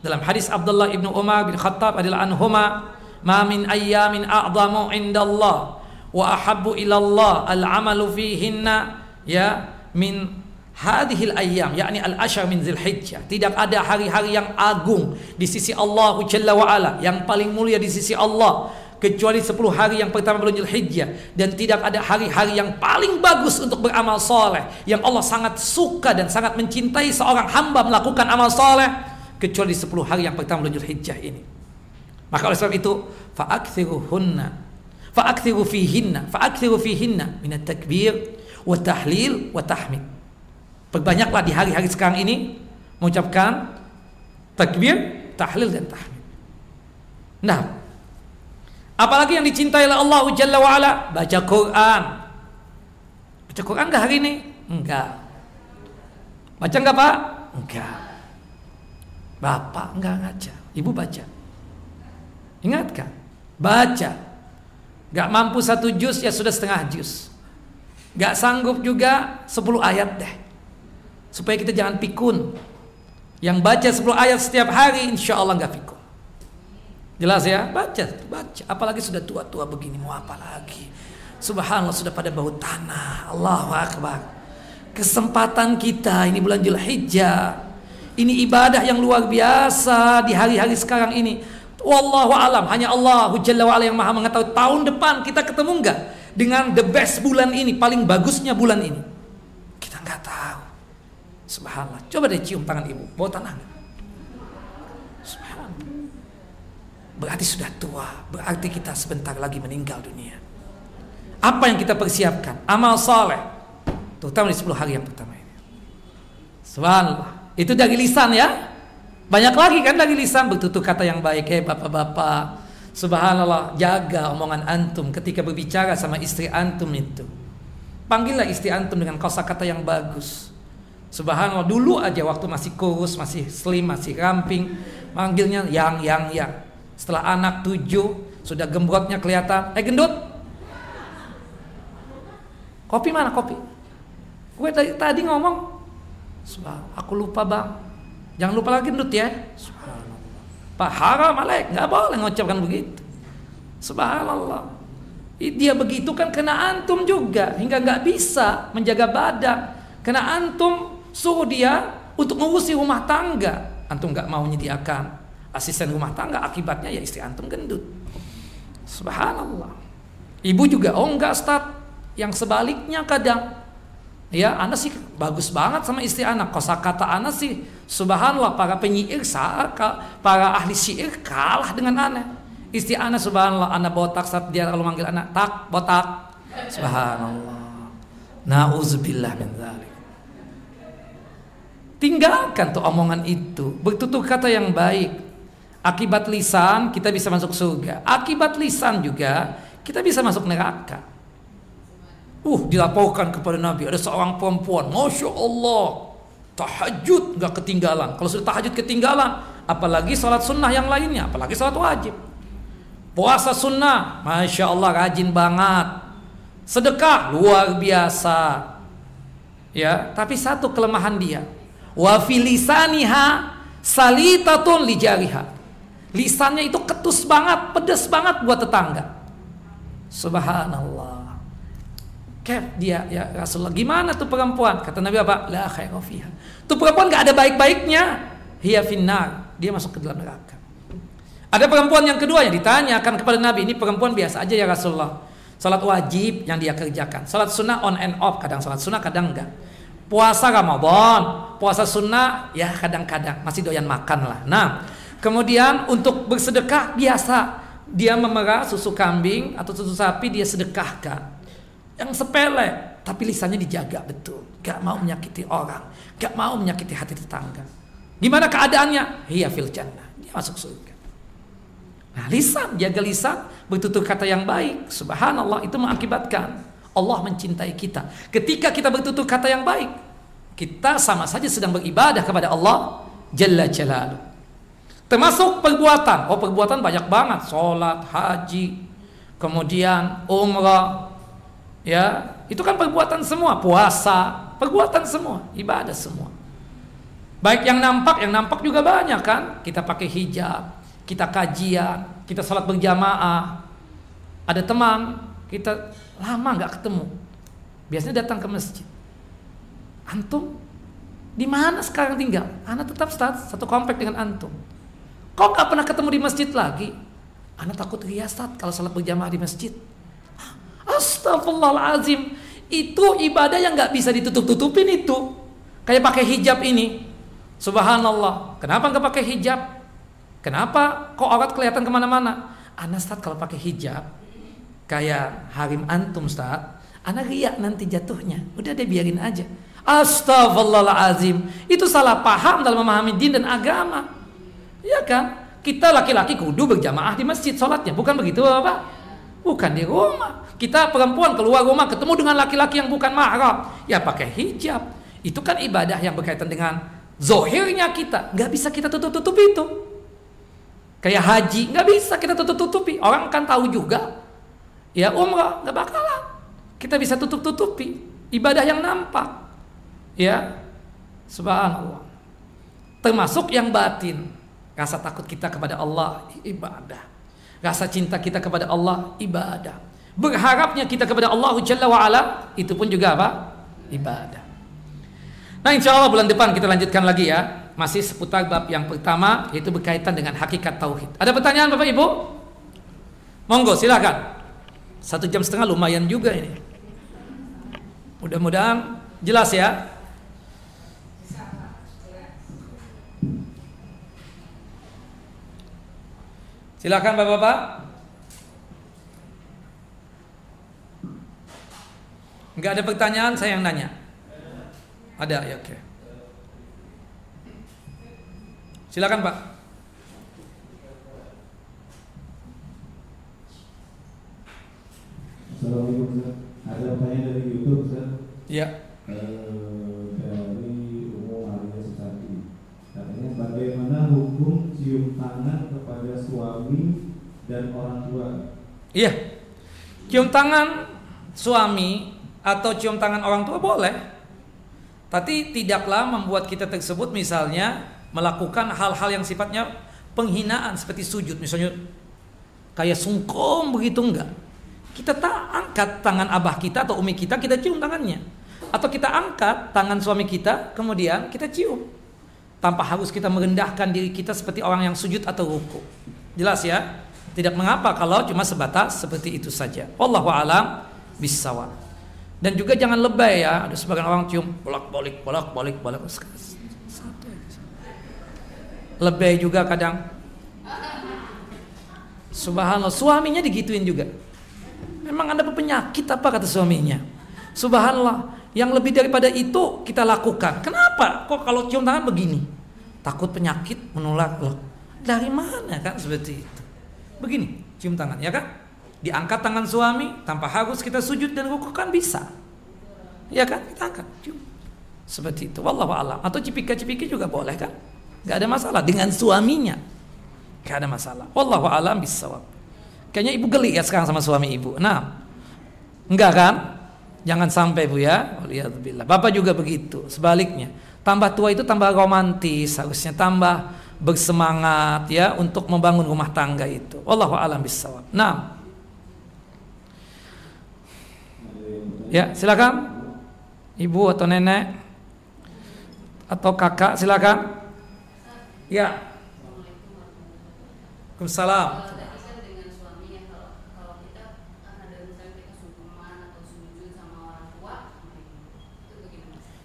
dalam hadis Abdullah ibnu Umar bin Khattab adalah anhuma ma min ayyamin a'zamu indallah wa ahabbu ilallah al-amalu fihinna. Ya min hadhil ayyam yakni al-ashar min Zulhijjah tidak ada hari-hari yang agung di sisi Allah Jalla wa ala. Yang paling mulia di sisi Allah kecuali 10 hari yang pertama bulan Zulhijjah dan tidak ada hari-hari yang paling bagus untuk beramal soleh yang Allah sangat suka dan sangat mencintai seorang hamba melakukan amal soleh kecuali 10 hari yang pertama bulan Zulhijjah ini maka oleh sebab itu fa'akthiruhunna fa'akthiru fihinna fa'akthiru fihinna minat takbir wa tahlil wa tahmid Perbanyaklah di hari-hari sekarang ini mengucapkan takbir, tahlil dan tahmid. Nah, apalagi yang dicintai oleh Allah Jalla wa ala, baca Quran. Baca Quran enggak hari ini? Enggak. Baca enggak, Pak? Enggak. Bapak enggak ngaca, Ibu baca. Ingatkan, baca. Gak mampu satu juz ya sudah setengah juz. Gak sanggup juga 10 ayat deh. Supaya kita jangan pikun. Yang baca 10 ayat setiap hari insya Allah nggak pikun. Jelas ya? Baca baca. Apalagi sudah tua-tua begini mau apa lagi? Subhanallah sudah pada bau tanah. Allahu Akbar. Kesempatan kita ini bulan Julhijjah. Ini ibadah yang luar biasa di hari-hari sekarang ini Wallahu alam hanya Allah Jalla wa'ala yang maha mengetahui tahun depan kita ketemu nggak dengan the best bulan ini paling bagusnya bulan ini kita nggak tahu Subhanallah. Coba deh cium tangan ibu, bawa tanah Subhanallah. Berarti sudah tua, berarti kita sebentar lagi meninggal dunia. Apa yang kita persiapkan? Amal saleh. Terutama di 10 hari yang pertama ini. Subhanallah. Itu dari lisan ya. Banyak lagi kan dari lisan bertutur kata yang baik. Eh bapak-bapak. Subhanallah. Jaga omongan antum ketika berbicara sama istri antum itu. Panggillah istri antum dengan kosa kata yang bagus. Subhanallah dulu aja waktu masih kurus, masih slim, masih ramping, manggilnya yang yang yang. Setelah anak tujuh, sudah gembrotnya kelihatan. Eh gendut. Kopi mana kopi? Gue tadi, tadi ngomong Subhanallah, aku lupa bang. Jangan lupa lagi gendut ya. Subhanallah. Pak haram alaik, nggak boleh mengucapkan begitu. Subhanallah. Dia begitu kan kena antum juga hingga nggak bisa menjaga badan. Kena antum suruh dia untuk ngurusi rumah tangga. Antum nggak mau menyediakan asisten rumah tangga akibatnya ya istri antum gendut. Subhanallah. Ibu juga oh enggak Ustaz. Yang sebaliknya kadang Ya, anak sih bagus banget sama istri anak. Kosa kata anak sih, subhanallah para penyiir, para ahli syair kalah dengan anak. Istri anak subhanallah, anak botak saat dia kalau manggil anak tak botak. Subhanallah. Nauzubillah min dzalik. Tinggalkan tuh omongan itu, bertutur kata yang baik. Akibat lisan kita bisa masuk surga. Akibat lisan juga kita bisa masuk neraka. Uh, dilaporkan kepada Nabi ada seorang perempuan, masya Allah, tahajud nggak ketinggalan. Kalau sudah tahajud ketinggalan, apalagi sholat sunnah yang lainnya, apalagi sholat wajib. Puasa sunnah, masya Allah rajin banget. Sedekah luar biasa. Ya, tapi satu kelemahan dia. Wa filisaniha salitatun lijariha. Lisannya itu ketus banget, pedes banget buat tetangga. Subhanallah. Kef dia ya Rasulullah gimana tuh perempuan kata Nabi apa la khaira fiha tuh perempuan gak ada baik-baiknya. Hiya finnar. Dia masuk ke dalam neraka. Ada perempuan yang kedua yang ditanyakan kepada Nabi ini perempuan biasa aja ya Rasulullah? Salat wajib yang dia kerjakan. Salat sunnah on and off kadang salat sunnah kadang enggak. Puasa Ramadan. Puasa sunnah ya kadang-kadang. Masih doyan makan lah. Nah kemudian untuk bersedekah biasa. Dia memerah susu kambing atau susu sapi dia sedekahkan. Yang sepele tapi lisannya dijaga betul gak mau menyakiti orang. Gak mau menyakiti hati tetangga. Gimana keadaannya? Hiya fil jannah. Dia masuk surga. Nah lisan. Jaga lisan bertutur kata yang baik. Subhanallah itu mengakibatkan Allah mencintai kita. Ketika kita bertutur kata yang baik kita sama saja sedang beribadah kepada Allah jalla jalaluh. Termasuk perbuatan. Oh perbuatan banyak banget. Sholat haji kemudian umrah ya. Itu kan perbuatan semua. Puasa perbuatan semua ibadah semua. Baik yang nampak yang nampak juga banyak kan? Kita pakai hijab kita kajian kita sholat berjamaah. Ada teman kita lama nggak ketemu. Biasanya datang ke masjid. Antum di mana sekarang tinggal? Anak tetap start satu komplek dengan antum. Kok nggak pernah ketemu di masjid lagi? Anak takut riasat kalau sholat berjamaah di masjid. Astagfirullahalazim. Itu ibadah yang nggak bisa ditutup-tutupin itu. Kayak pakai hijab ini. Subhanallah. Kenapa nggak pakai hijab? Kenapa kok aurat kelihatan ke mana-mana? Anak kalau pakai hijab kayak harim antum Ustaz. Anak riak nanti jatuhnya. Udah deh biarin aja. Astagfirullahalazim. Itu salah paham dalam memahami din dan agama. Ya kan? Kita laki-laki kudu berjamaah di masjid sholatnya. Bukan begitu Bapak? Bukan di rumah. Kita perempuan keluar rumah ketemu dengan laki-laki yang bukan mahram, ya pakai hijab. Itu kan ibadah yang berkaitan dengan zohirnya kita. Nggak bisa kita tutup-tutupi itu. Kayak haji, nggak bisa kita tutup-tutupi. Orang kan tahu juga. Ya umrah, nggak bakalan. Kita bisa tutup-tutupi. Ibadah yang nampak. Ya, subhanallah. Termasuk yang batin. Rasa takut kita kepada Allah, ibadah. Rasa cinta kita kepada Allah, ibadah berharapnya kita kepada Allah Jalla wa'ala itu pun juga apa? ibadah. Nah insya Allah bulan depan kita lanjutkan lagi ya. Masih seputar bab yang pertama yaitu berkaitan dengan hakikat tauhid. Ada pertanyaan Bapak Ibu? monggo silakan. Satu jam setengah lumayan juga ini. Mudah-mudahan jelas ya. Silakan Bapak-Bapak Nggak ada pertanyaan, saya yang nanya. Ada ya oke. Silakan Pak. Assalamualaikum Ustaz. Ada pertanyaan dari YouTube Ustaz. Ya. Eh, dari Umum Arya Susati. Katanya bagaimana hukum cium tangan kepada suami dan orang tua? Iya. Cium tangan suami atau cium tangan orang tua boleh. Tapi tidaklah membuat kita tersebut misalnya melakukan hal-hal yang sifatnya penghinaan seperti sujud misalnya kayak sungkom begitu enggak. Kita tak angkat tangan abah kita atau umi kita kita cium tangannya. Atau kita angkat tangan suami kita kemudian kita cium. Tanpa harus kita merendahkan diri kita seperti orang yang sujud atau ruku. Jelas ya? Tidak mengapa kalau cuma sebatas seperti itu saja. Wallahu alam bisawab. Dan juga jangan lebay ya. Ada sebagian orang cium bolak-balik, bolak-balik, bolak Lebay juga kadang. Subhanallah, suaminya digituin juga. Memang Anda penyakit apa kata suaminya? Subhanallah, yang lebih daripada itu kita lakukan. Kenapa? Kok kalau cium tangan begini? Takut penyakit menular loh. Dari mana kan seperti itu? Begini, cium tangan ya kan? Diangkat tangan suami tanpa harus kita sujud dan ruku kan bisa. Ya kan? Kita angkat. Seperti itu. Wallahu alam. Atau cipika-cipiki juga boleh kan? Gak ada masalah dengan suaminya. Gak ada masalah. Wallahu alam bisawab. Kayaknya ibu geli ya sekarang sama suami ibu. Nah, enggak kan? Jangan sampai bu ya. Alhamdulillah. Bapak juga begitu. Sebaliknya, tambah tua itu tambah romantis. Harusnya tambah bersemangat ya untuk membangun rumah tangga itu. Wallahu alam bisawab. Nah, ya silakan. Ibu atau nenek atau kakak silakan. Ya. Waalaikumsalam.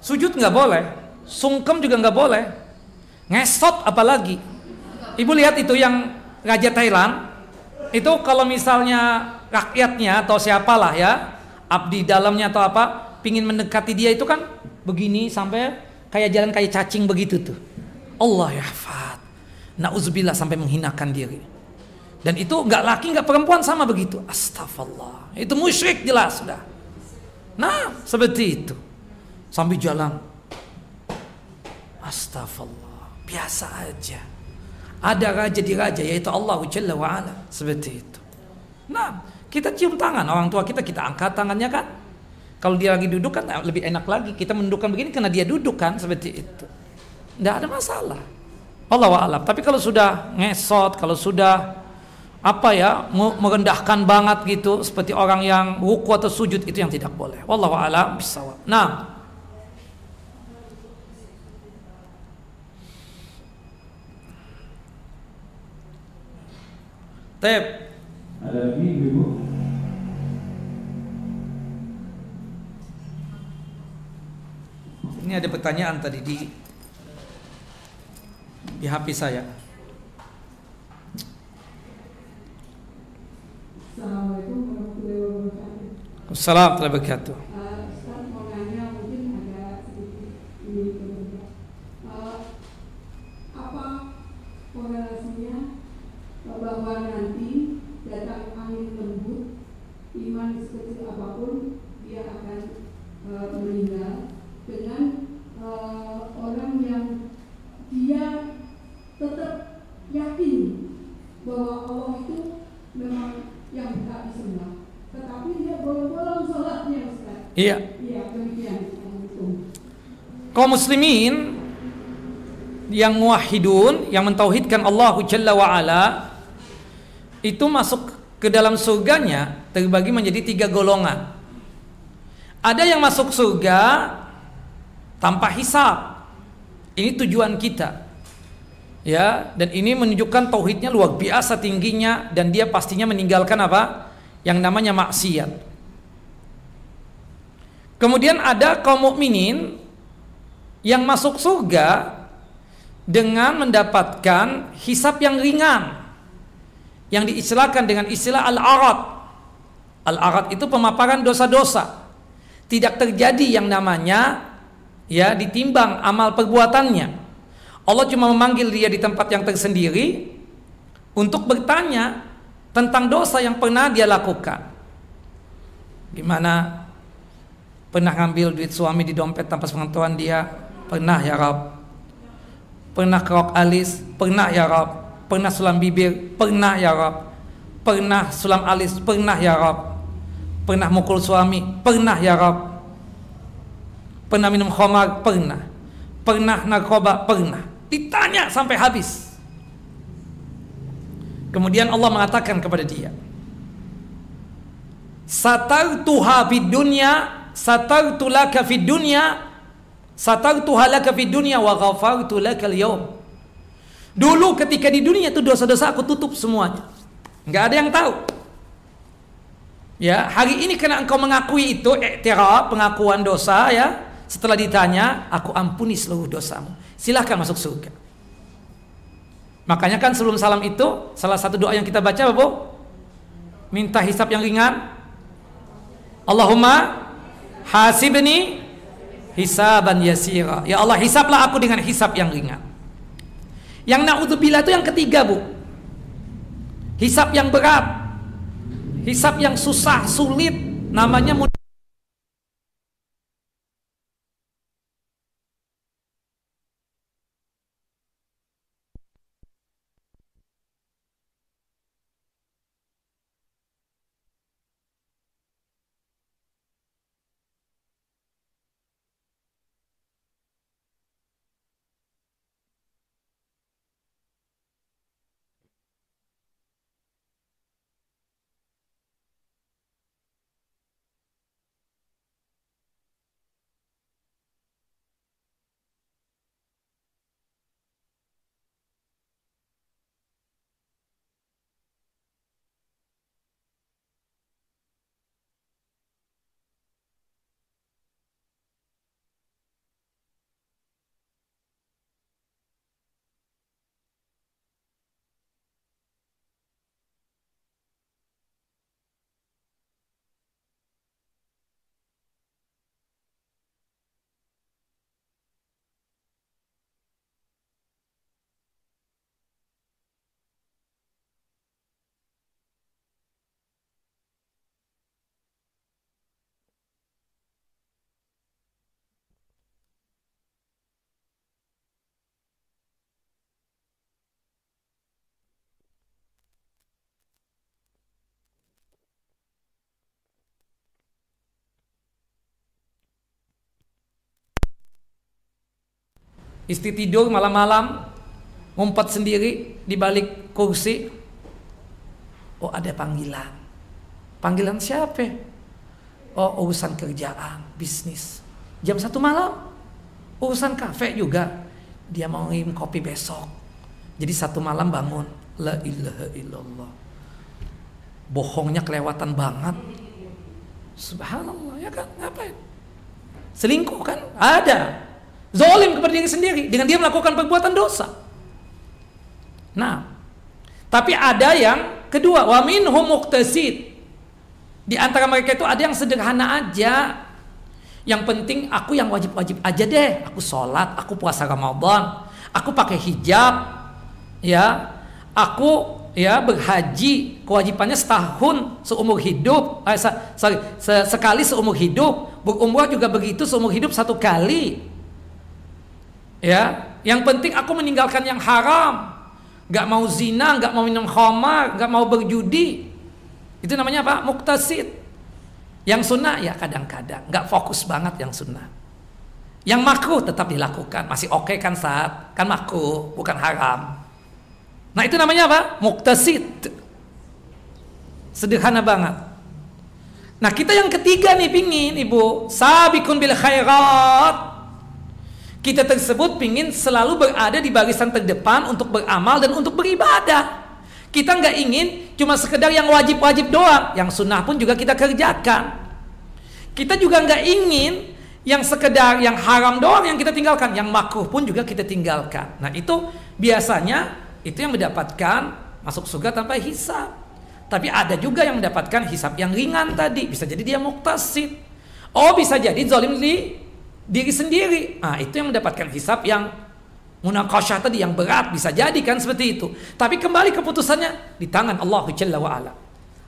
Sujud nggak boleh, sungkem juga nggak boleh, ngesot apalagi. Ibu lihat itu yang Raja Thailand, itu kalau misalnya rakyatnya atau siapalah ya, abdi dalamnya atau apa, pingin mendekati dia itu kan begini sampai kayak jalan kayak cacing begitu tuh. Allah ya Fat. Nauzubillah sampai menghinakan diri. Dan itu nggak laki nggak perempuan sama begitu. Astagfirullah. Itu musyrik jelas sudah. Nah seperti itu sambil jalan astagfirullah biasa aja ada raja di raja yaitu Allah Jalla wa ala seperti itu nah kita cium tangan orang tua kita kita angkat tangannya kan? Kalau dia lagi duduk kan lebih enak lagi. Kita mendudukkan begini karena dia duduk kan seperti itu. Tidak ada masalah. Allah alam. Tapi kalau sudah ngesot kalau sudah apa ya merendahkan banget gitu seperti orang yang ruku atau sujud itu yang tidak boleh. Wallahu alam bisawab nah. Tep. Ada lagi ibu? Ini ada pertanyaan tadi di di HP saya. Assalamualaikum warahmatullahi wabarakatuh. Assalamualaikum warahmatullahi wabarakatuh. Uh, berbeda. Uh, apa korelasinya bahwa nanti datang angin lembut, iman sekecil apa pun dia akan uh, meninggal dengan uh, orang yang dia tetap yakin bahwa Allah itu memang yang tak disembah, tetapi dia bolong-bolong sholatnya Ustaz. Iya. Iya demikian. Kaum muslimin yang muwahhidun yang mentauhidkan Allah Jalla wa ala itu masuk ke dalam surganya terbagi menjadi tiga golongan. Ada yang masuk surga tanpa hisab. Ini tujuan kita. Ya, dan ini menunjukkan tauhidnya luar biasa tingginya dan dia pastinya meninggalkan apa? Yang namanya maksiat. Kemudian ada kaum mukminin yang masuk surga dengan mendapatkan hisap yang ringan yang diistilahkan dengan istilah al-arad. Al-arad itu pemaparan dosa-dosa. Tidak terjadi yang namanya ya ditimbang amal perbuatannya. Allah cuma memanggil dia di tempat yang tersendiri untuk bertanya tentang dosa yang pernah dia lakukan. Gimana pernah ngambil duit suami di dompet tanpa pengetahuan dia? Pernah ya Rob. Pernah kerok alis? Pernah ya Rob. Pernah sulam bibir? Pernah ya Rob. Pernah sulam alis? Pernah ya Rob. Pernah mukul suami? Pernah ya Rob. Pernah minum khamar? Pernah. Pernah narkoba? Pernah. Ditanya sampai habis. Kemudian Allah mengatakan kepada dia, Satartuha fid dunya, satartu laka fid dunya, satartuha laka fid dunya wa ghafartu laka al Dulu ketika di dunia itu dosa-dosa aku tutup semuanya. Enggak ada yang tahu. Ya, hari ini karena engkau mengakui itu iktiraf, pengakuan dosa ya, setelah ditanya, aku ampuni seluruh dosamu. Silahkan masuk surga. Makanya kan sebelum salam itu salah satu doa yang kita baca apa, Bu? Minta hisap yang ringan. Allahumma hasibni hisaban yasira. Ya Allah, hisaplah aku dengan hisap yang ringan. Yang naudzubillah itu yang ketiga, Bu. Hisap yang berat. Hisap yang susah, sulit, namanya Istri tidur malam-malam ngumpet sendiri di balik kursi. Oh ada panggilan. Panggilan siapa? Oh urusan kerjaan, bisnis. Jam satu malam urusan kafe juga. Dia mau ngirim kopi besok. Jadi satu malam bangun. La ilaha illallah. Bohongnya kelewatan banget. Subhanallah ya kan ngapain? Selingkuh kan? Ada. Zolim kepada diri sendiri dengan dia melakukan perbuatan dosa. Nah, tapi ada yang kedua, wa minhum muqtasid. Di antara mereka itu ada yang sederhana aja. Yang penting aku yang wajib-wajib aja deh. Aku sholat, aku puasa Ramadan, aku pakai hijab, ya, aku ya berhaji kewajibannya setahun seumur hidup, eh, sorry, sekali seumur hidup, berumrah juga begitu seumur hidup satu kali. Ya, yang penting aku meninggalkan yang haram. Gak mau zina, gak mau minum khamar, gak mau berjudi. Itu namanya apa? Muktasid. Yang sunnah ya kadang-kadang, gak fokus banget yang sunnah. Yang makruh tetap dilakukan, masih oke okay kan saat kan makruh, bukan haram. Nah itu namanya apa? Muktasid. Sederhana banget. Nah kita yang ketiga nih pingin ibu, sabikun bil khairat, kita tersebut ingin selalu berada di barisan terdepan untuk beramal dan untuk beribadah. Kita nggak ingin cuma sekedar yang wajib-wajib doang, yang sunnah pun juga kita kerjakan. Kita juga nggak ingin yang sekedar yang haram doang yang kita tinggalkan, yang makruh pun juga kita tinggalkan. Nah itu biasanya itu yang mendapatkan masuk surga tanpa hisap. Tapi ada juga yang mendapatkan hisap yang ringan tadi, bisa jadi dia muktasid. Oh bisa jadi zalim di diri sendiri. Ah, itu yang mendapatkan hisap yang munakasyah tadi yang berat bisa jadi kan seperti itu. Tapi kembali keputusannya di tangan Allah Jalla wa ala.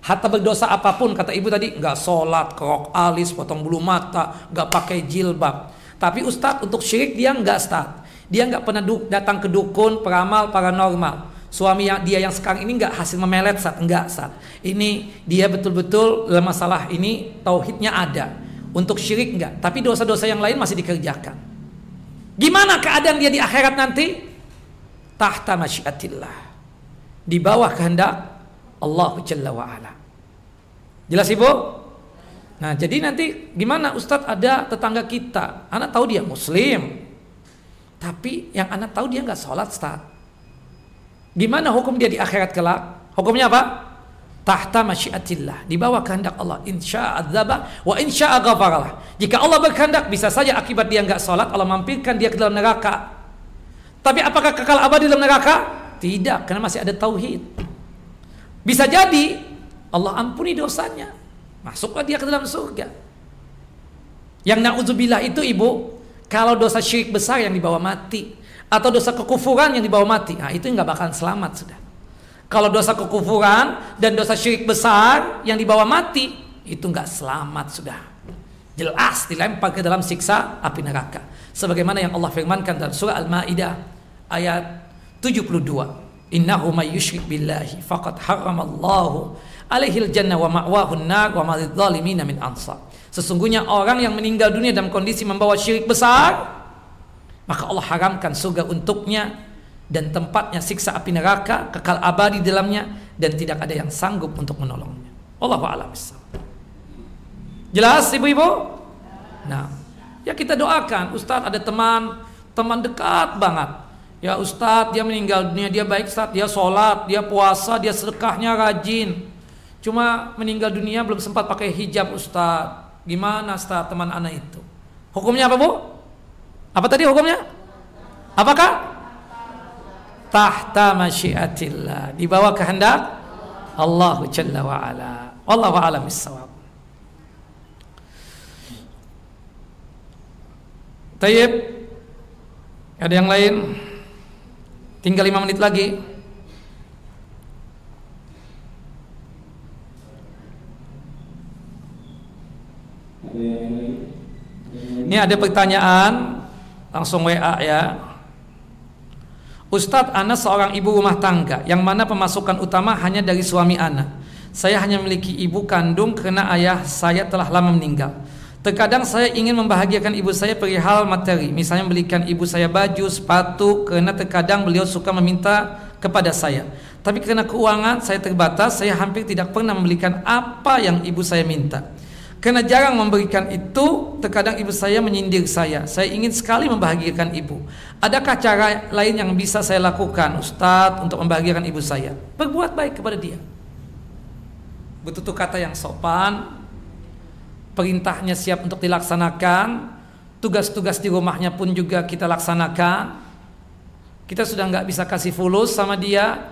Hatta berdosa apa pun kata ibu tadi nggak sholat, kerok alis, potong bulu mata, nggak pakai jilbab. Tapi Ustadz untuk syirik dia nggak start. Dia nggak pernah datang ke dukun, peramal, paranormal. Suami yang dia yang sekarang ini nggak hasil memelet saat enggak saat ini dia betul-betul masalah ini tauhidnya ada untuk syirik enggak tapi dosa-dosa yang lain masih dikerjakan. Gimana keadaan dia di akhirat nanti? Tahta masyiatillah. Di bawah kehendak Allah Jalla wa ala jelas ibu? Nah jadi nanti gimana Ustadz? Ada tetangga kita. Anak tahu dia muslim. Tapi yang anak tahu dia nggak sholat Ustadz. Gimana hukum dia di akhirat kelak? Hukumnya apa? Tahta masyiatillah, di bawah kehendak Allah. Insya adzaba wa insya ghafaralah. Jika Allah berkehendak, bisa saja akibat dia nggak sholat, Allah mampirkan dia ke dalam neraka. Tapi apakah kekal abadi dalam neraka? Tidak, karena masih ada tauhid. Bisa jadi Allah ampuni dosanya, masuklah dia ke dalam surga. Yang na'udzubillah itu ibu, kalau dosa syirik besar yang dibawa mati, atau dosa kekufuran yang dibawa mati, nah itu nggak bakalan selamat sudah. Kalau dosa kekufuran dan dosa syirik besar yang dibawa mati, itu nggak selamat sudah. Jelas dilempar ke dalam siksa api neraka. Sebagaimana yang Allah firmankan dalam surah Al-Maidah ayat 72. Innahu may yusyrik billahi faqad haramallahu alaihi jannah wa ma'wahu nar wa ma min ansar. Sesungguhnya orang yang meninggal dunia dalam kondisi membawa syirik besar, maka Allah haramkan surga untuknya dan tempatnya siksa api neraka kekal abadi di dalamnya dan tidak ada yang sanggup untuk menolongnya. Allahu a'lam Jelas ibu-ibu? Nah, ya kita doakan Ustadz ada teman teman dekat banget. Ya Ustadz dia meninggal dunia dia baik Ustadz dia sholat dia puasa dia sedekahnya rajin. Cuma meninggal dunia belum sempat pakai hijab Ustadz. Gimana Ustadz teman anak itu? Hukumnya apa bu? Apa tadi hukumnya? Apakah? Tahta masyiatillah. Di bawah kehendak Allah Jalla wa ala. Wallahu a'lam bissawab. Tayyib. Ada yang lain? Tinggal lima menit lagi. Ini ada pertanyaan Langsung WA ya. Ustadz, Ana seorang ibu rumah tangga yang mana pemasukan utama hanya dari suami Ana. Saya hanya memiliki ibu kandung karena ayah saya telah lama meninggal. Terkadang saya ingin membahagiakan ibu saya perihal materi, misalnya belikan ibu saya baju, sepatu, karena terkadang beliau suka meminta kepada saya. Tapi karena keuangan saya terbatas, saya hampir tidak pernah membelikan apa yang ibu saya minta. Karena jarang memberikan itu, terkadang ibu saya menyindir saya. Saya ingin sekali membahagiakan ibu. Adakah cara lain yang bisa saya lakukan, Ustadz, untuk membahagiakan ibu saya? Berbuat baik kepada dia. Bertutur kata yang sopan, perintahnya siap untuk dilaksanakan, tugas-tugas di rumahnya pun juga kita laksanakan. Kita sudah nggak bisa kasih fulus sama dia,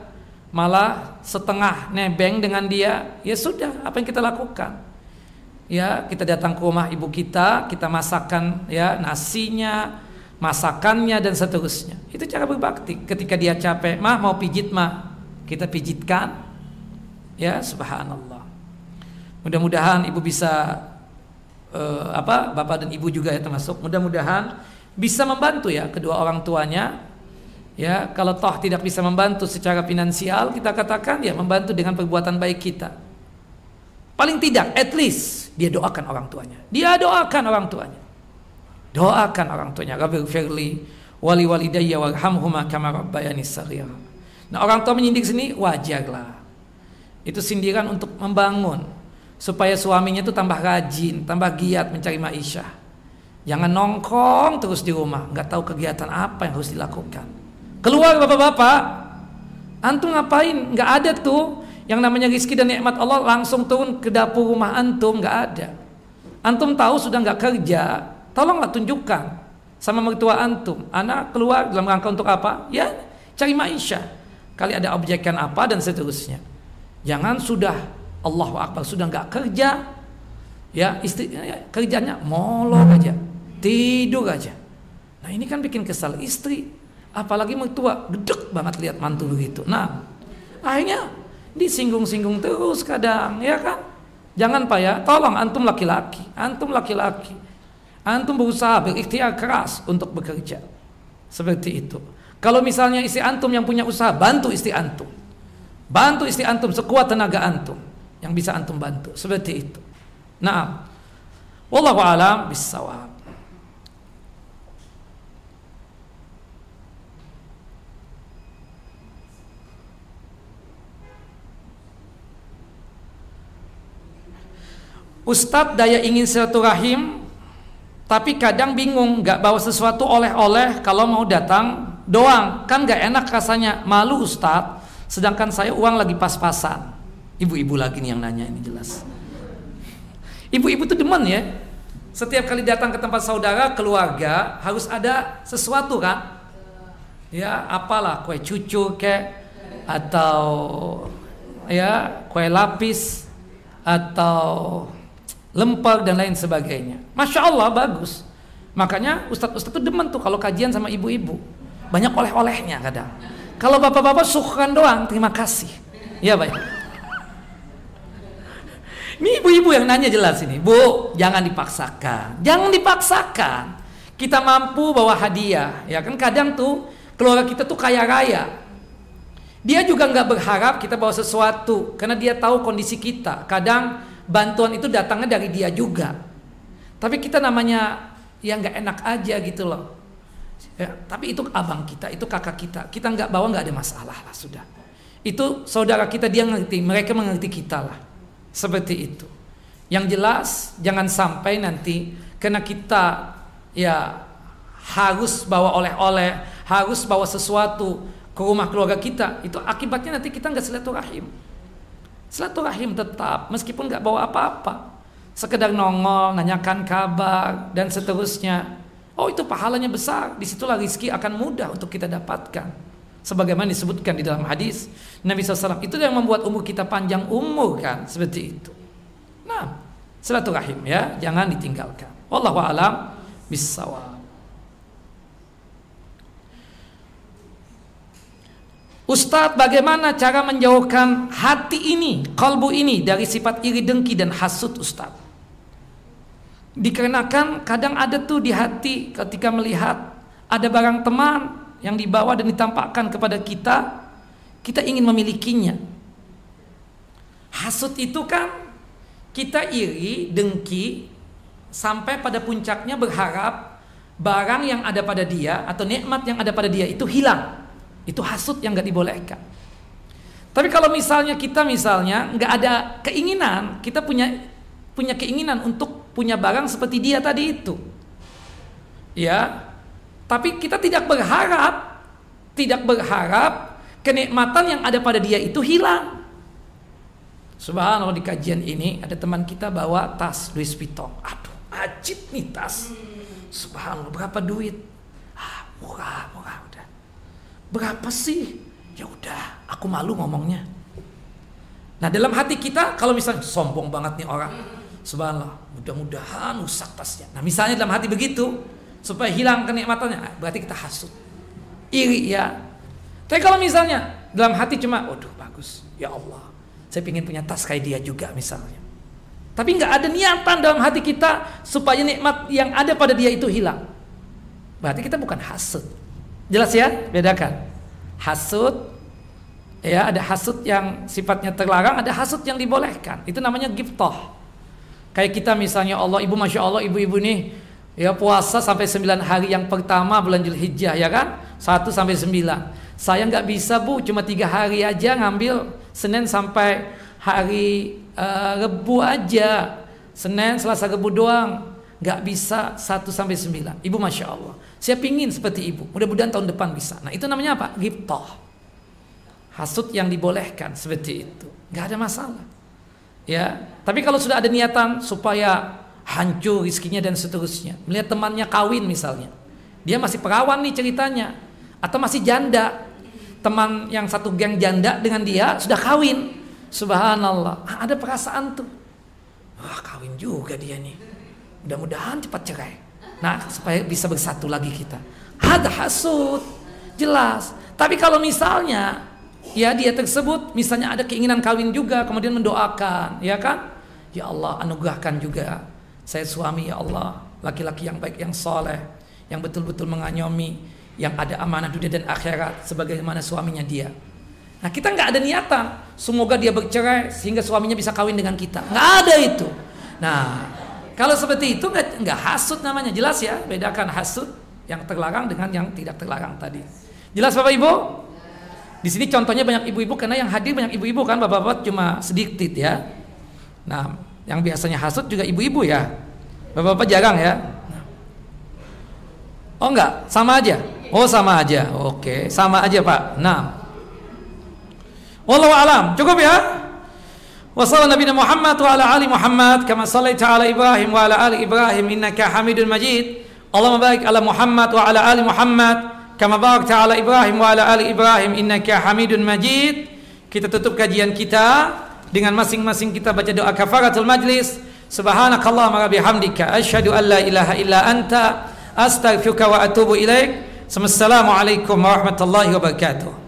malah setengah nebeng dengan dia. Ya sudah, apa yang kita lakukan? Ya kita datang ke rumah ibu kita kita masakan ya nasinya masakannya dan seterusnya. Itu cara berbakti. Ketika dia capek mah mau pijit mah kita pijitkan. Ya subhanallah. Mudah-mudahan ibu bisa uh, apa bapak dan ibu juga ya termasuk mudah-mudahan bisa membantu ya kedua orang tuanya. Ya kalau toh tidak bisa membantu secara finansial kita katakan ya membantu dengan perbuatan baik kita paling tidak at least dia doakan orang tuanya. Dia doakan orang tuanya. Doakan orang tuanya. Rabbil firli wali walidayya warhamhuma kama rabbayani saghira. Nah, orang tua menyindir sini wajarlah. Itu sindiran untuk membangun supaya suaminya itu tambah rajin, tambah giat mencari maisha. Jangan nongkrong terus di rumah, nggak tahu kegiatan apa yang harus dilakukan. Keluar bapak-bapak, antum ngapain? Nggak ada tuh yang namanya rizki dan nikmat Allah langsung turun ke dapur rumah antum nggak ada. Antum tahu sudah nggak kerja, tolonglah tunjukkan sama mertua antum. Anak keluar dalam rangka untuk apa? Ya cari maisha. Kali ada objekan apa dan seterusnya. Jangan sudah Allah Akbar sudah nggak kerja, ya istri ya, kerjanya molor aja. tidur aja. Nah ini kan bikin kesal istri, apalagi mertua gedek banget lihat mantu begitu. Nah akhirnya disinggung-singgung terus kadang, ya kan? Jangan pak ya, tolong antum laki-laki, antum laki-laki, antum berusaha berikhtiar keras untuk bekerja, seperti itu. Kalau misalnya istri antum yang punya usaha, bantu istri antum, bantu istri antum sekuat tenaga antum yang bisa antum bantu, seperti itu. Nah, wallahu alam bisawab. Ustadz daya ingin silaturahim tapi kadang bingung nggak bawa sesuatu oleh-oleh kalau mau datang doang. Kan nggak enak rasanya malu Ustadz sedangkan saya uang lagi pas-pasan. Ibu-ibu lagi nih yang nanya ini jelas. Ibu-ibu tuh demen ya. Setiap kali datang ke tempat saudara keluarga harus ada sesuatu kan? Ya apalah kue cucu kek atau ya kue lapis atau lempar dan lain sebagainya. Masya Allah bagus. Makanya ustadz-ustadz itu demen tuh kalau kajian sama ibu-ibu. Banyak oleh-olehnya kadang. Kalau bapak-bapak sukan doang, terima kasih. Ya baik. Ini ibu-ibu yang nanya jelas ini, Bu, jangan dipaksakan, jangan dipaksakan. Kita mampu bawa hadiah, ya kan kadang tuh keluarga kita tuh kaya raya. Dia juga nggak berharap kita bawa sesuatu, karena dia tahu kondisi kita. Kadang bantuan itu datangnya dari dia juga. Tapi kita namanya ya nggak enak aja gitu loh. Ya, tapi itu abang kita, itu kakak kita. Kita nggak bawa nggak ada masalah lah sudah. Itu saudara kita dia ngerti, mereka mengerti kita lah. Seperti itu. Yang jelas jangan sampai nanti karena kita ya harus bawa oleh-oleh, harus bawa sesuatu ke rumah keluarga kita, itu akibatnya nanti kita nggak silaturahim. Silaturahim tetap meskipun nggak bawa apa-apa. Sekedar nongol, nanyakan kabar dan seterusnya. Oh itu pahalanya besar. Di situlah rizki akan mudah untuk kita dapatkan. Sebagaimana disebutkan di dalam hadis Nabi SAW itu yang membuat umur kita panjang umur kan seperti itu. Nah, silaturahim ya, jangan ditinggalkan. Wallahu a'lam Ustadz bagaimana cara menjauhkan hati ini, kalbu ini dari sifat iri dengki dan hasut Ustadz? Dikarenakan kadang ada tuh di hati ketika melihat ada barang teman yang dibawa dan ditampakkan kepada kita, kita ingin memilikinya. Hasut itu kan kita iri, dengki, sampai pada puncaknya berharap barang yang ada pada dia atau nikmat yang ada pada dia itu hilang. Itu hasut yang nggak dibolehkan. Tapi kalau misalnya kita misalnya nggak ada keinginan, kita punya punya keinginan untuk punya barang seperti dia tadi itu, ya. Tapi kita tidak berharap, tidak berharap kenikmatan yang ada pada dia itu hilang. Subhanallah di kajian ini ada teman kita bawa tas Louis Vuitton. Aduh, ajib nih tas. Subhanallah berapa duit? Ah, murah, murah Berapa sih? Ya udah, aku malu ngomongnya. Nah dalam hati kita kalau misalnya sombong banget nih orang, subhanallah, mudah-mudahan rusak tasnya. Nah misalnya dalam hati begitu, supaya hilang kenikmatannya, berarti kita hasut, iri ya. Tapi kalau misalnya dalam hati cuma, waduh bagus, ya Allah, saya ingin punya tas kayak dia juga misalnya. Tapi nggak ada niatan dalam hati kita supaya nikmat yang ada pada dia itu hilang. Berarti kita bukan hasut. Jelas ya? Bedakan. Hasud ya ada hasud yang sifatnya terlarang, ada hasud yang dibolehkan. Itu namanya giftoh. Kayak kita misalnya Allah, ibu masya Allah, ibu-ibu nih ya puasa sampai 9 hari yang pertama bulan Julhijjah ya kan? 1 sampai 9. Saya nggak bisa bu, cuma tiga hari aja ngambil Senin sampai hari uh, Rebu aja. Senin, Selasa, Rebu doang. Nggak bisa 1 sampai 9. Ibu masya Allah. Saya pingin seperti ibu. Mudah-mudahan tahun depan bisa. Nah itu namanya apa? Giptoh. Hasut yang dibolehkan seperti itu. Gak ada masalah. Ya, tapi kalau sudah ada niatan supaya hancur rizkinya dan seterusnya. Melihat temannya kawin misalnya. Dia masih perawan nih ceritanya. Atau masih janda. Teman yang satu geng janda dengan dia sudah kawin. Subhanallah. Ah, ada perasaan tuh. Wah kawin juga dia nih. Mudah-mudahan cepat cerai. Nah, supaya bisa bersatu lagi kita. Ada hasud, jelas. Tapi kalau misalnya ya dia tersebut misalnya ada keinginan kawin juga kemudian mendoakan, ya kan? Ya Allah anugerahkan juga saya suami ya Allah laki-laki yang baik yang soleh yang betul-betul mengayomi yang ada amanah dunia dan akhirat sebagaimana suaminya dia. Nah kita nggak ada niatan semoga dia bercerai sehingga suaminya bisa kawin dengan kita nggak ada itu. Nah kalau seperti itu nggak nggak hasut namanya jelas ya bedakan hasut yang terlarang dengan yang tidak terlarang tadi. Jelas bapak ibu? Di sini contohnya banyak ibu-ibu karena yang hadir banyak ibu-ibu kan bapak-bapak cuma sedikit ya. Nah yang biasanya hasut juga ibu-ibu ya. Bapak-bapak jarang ya. Oh enggak, sama aja. Oh sama aja. Oke, sama aja Pak. Nah, Wallahu alam. Cukup ya? Ala ali Muhammad kama sallaita ala Ibrahim wa ala ali Ibrahim innaka Hamidul Majid. Allahumma barik ala Muhammad wa ala ali Muhammad kama barakta ala Ibrahim wa ala ali Ibrahim innaka Hamidun Majid. Kita tutup kajian kita dengan masing-masing kita baca doa kafaratul majlis. Subhanakallahumma bihamdika asyhadu an la ilaha illa anta astaghfiruka wa atubu ilaik. Assalamualaikum warahmatullahi wabarakatuh.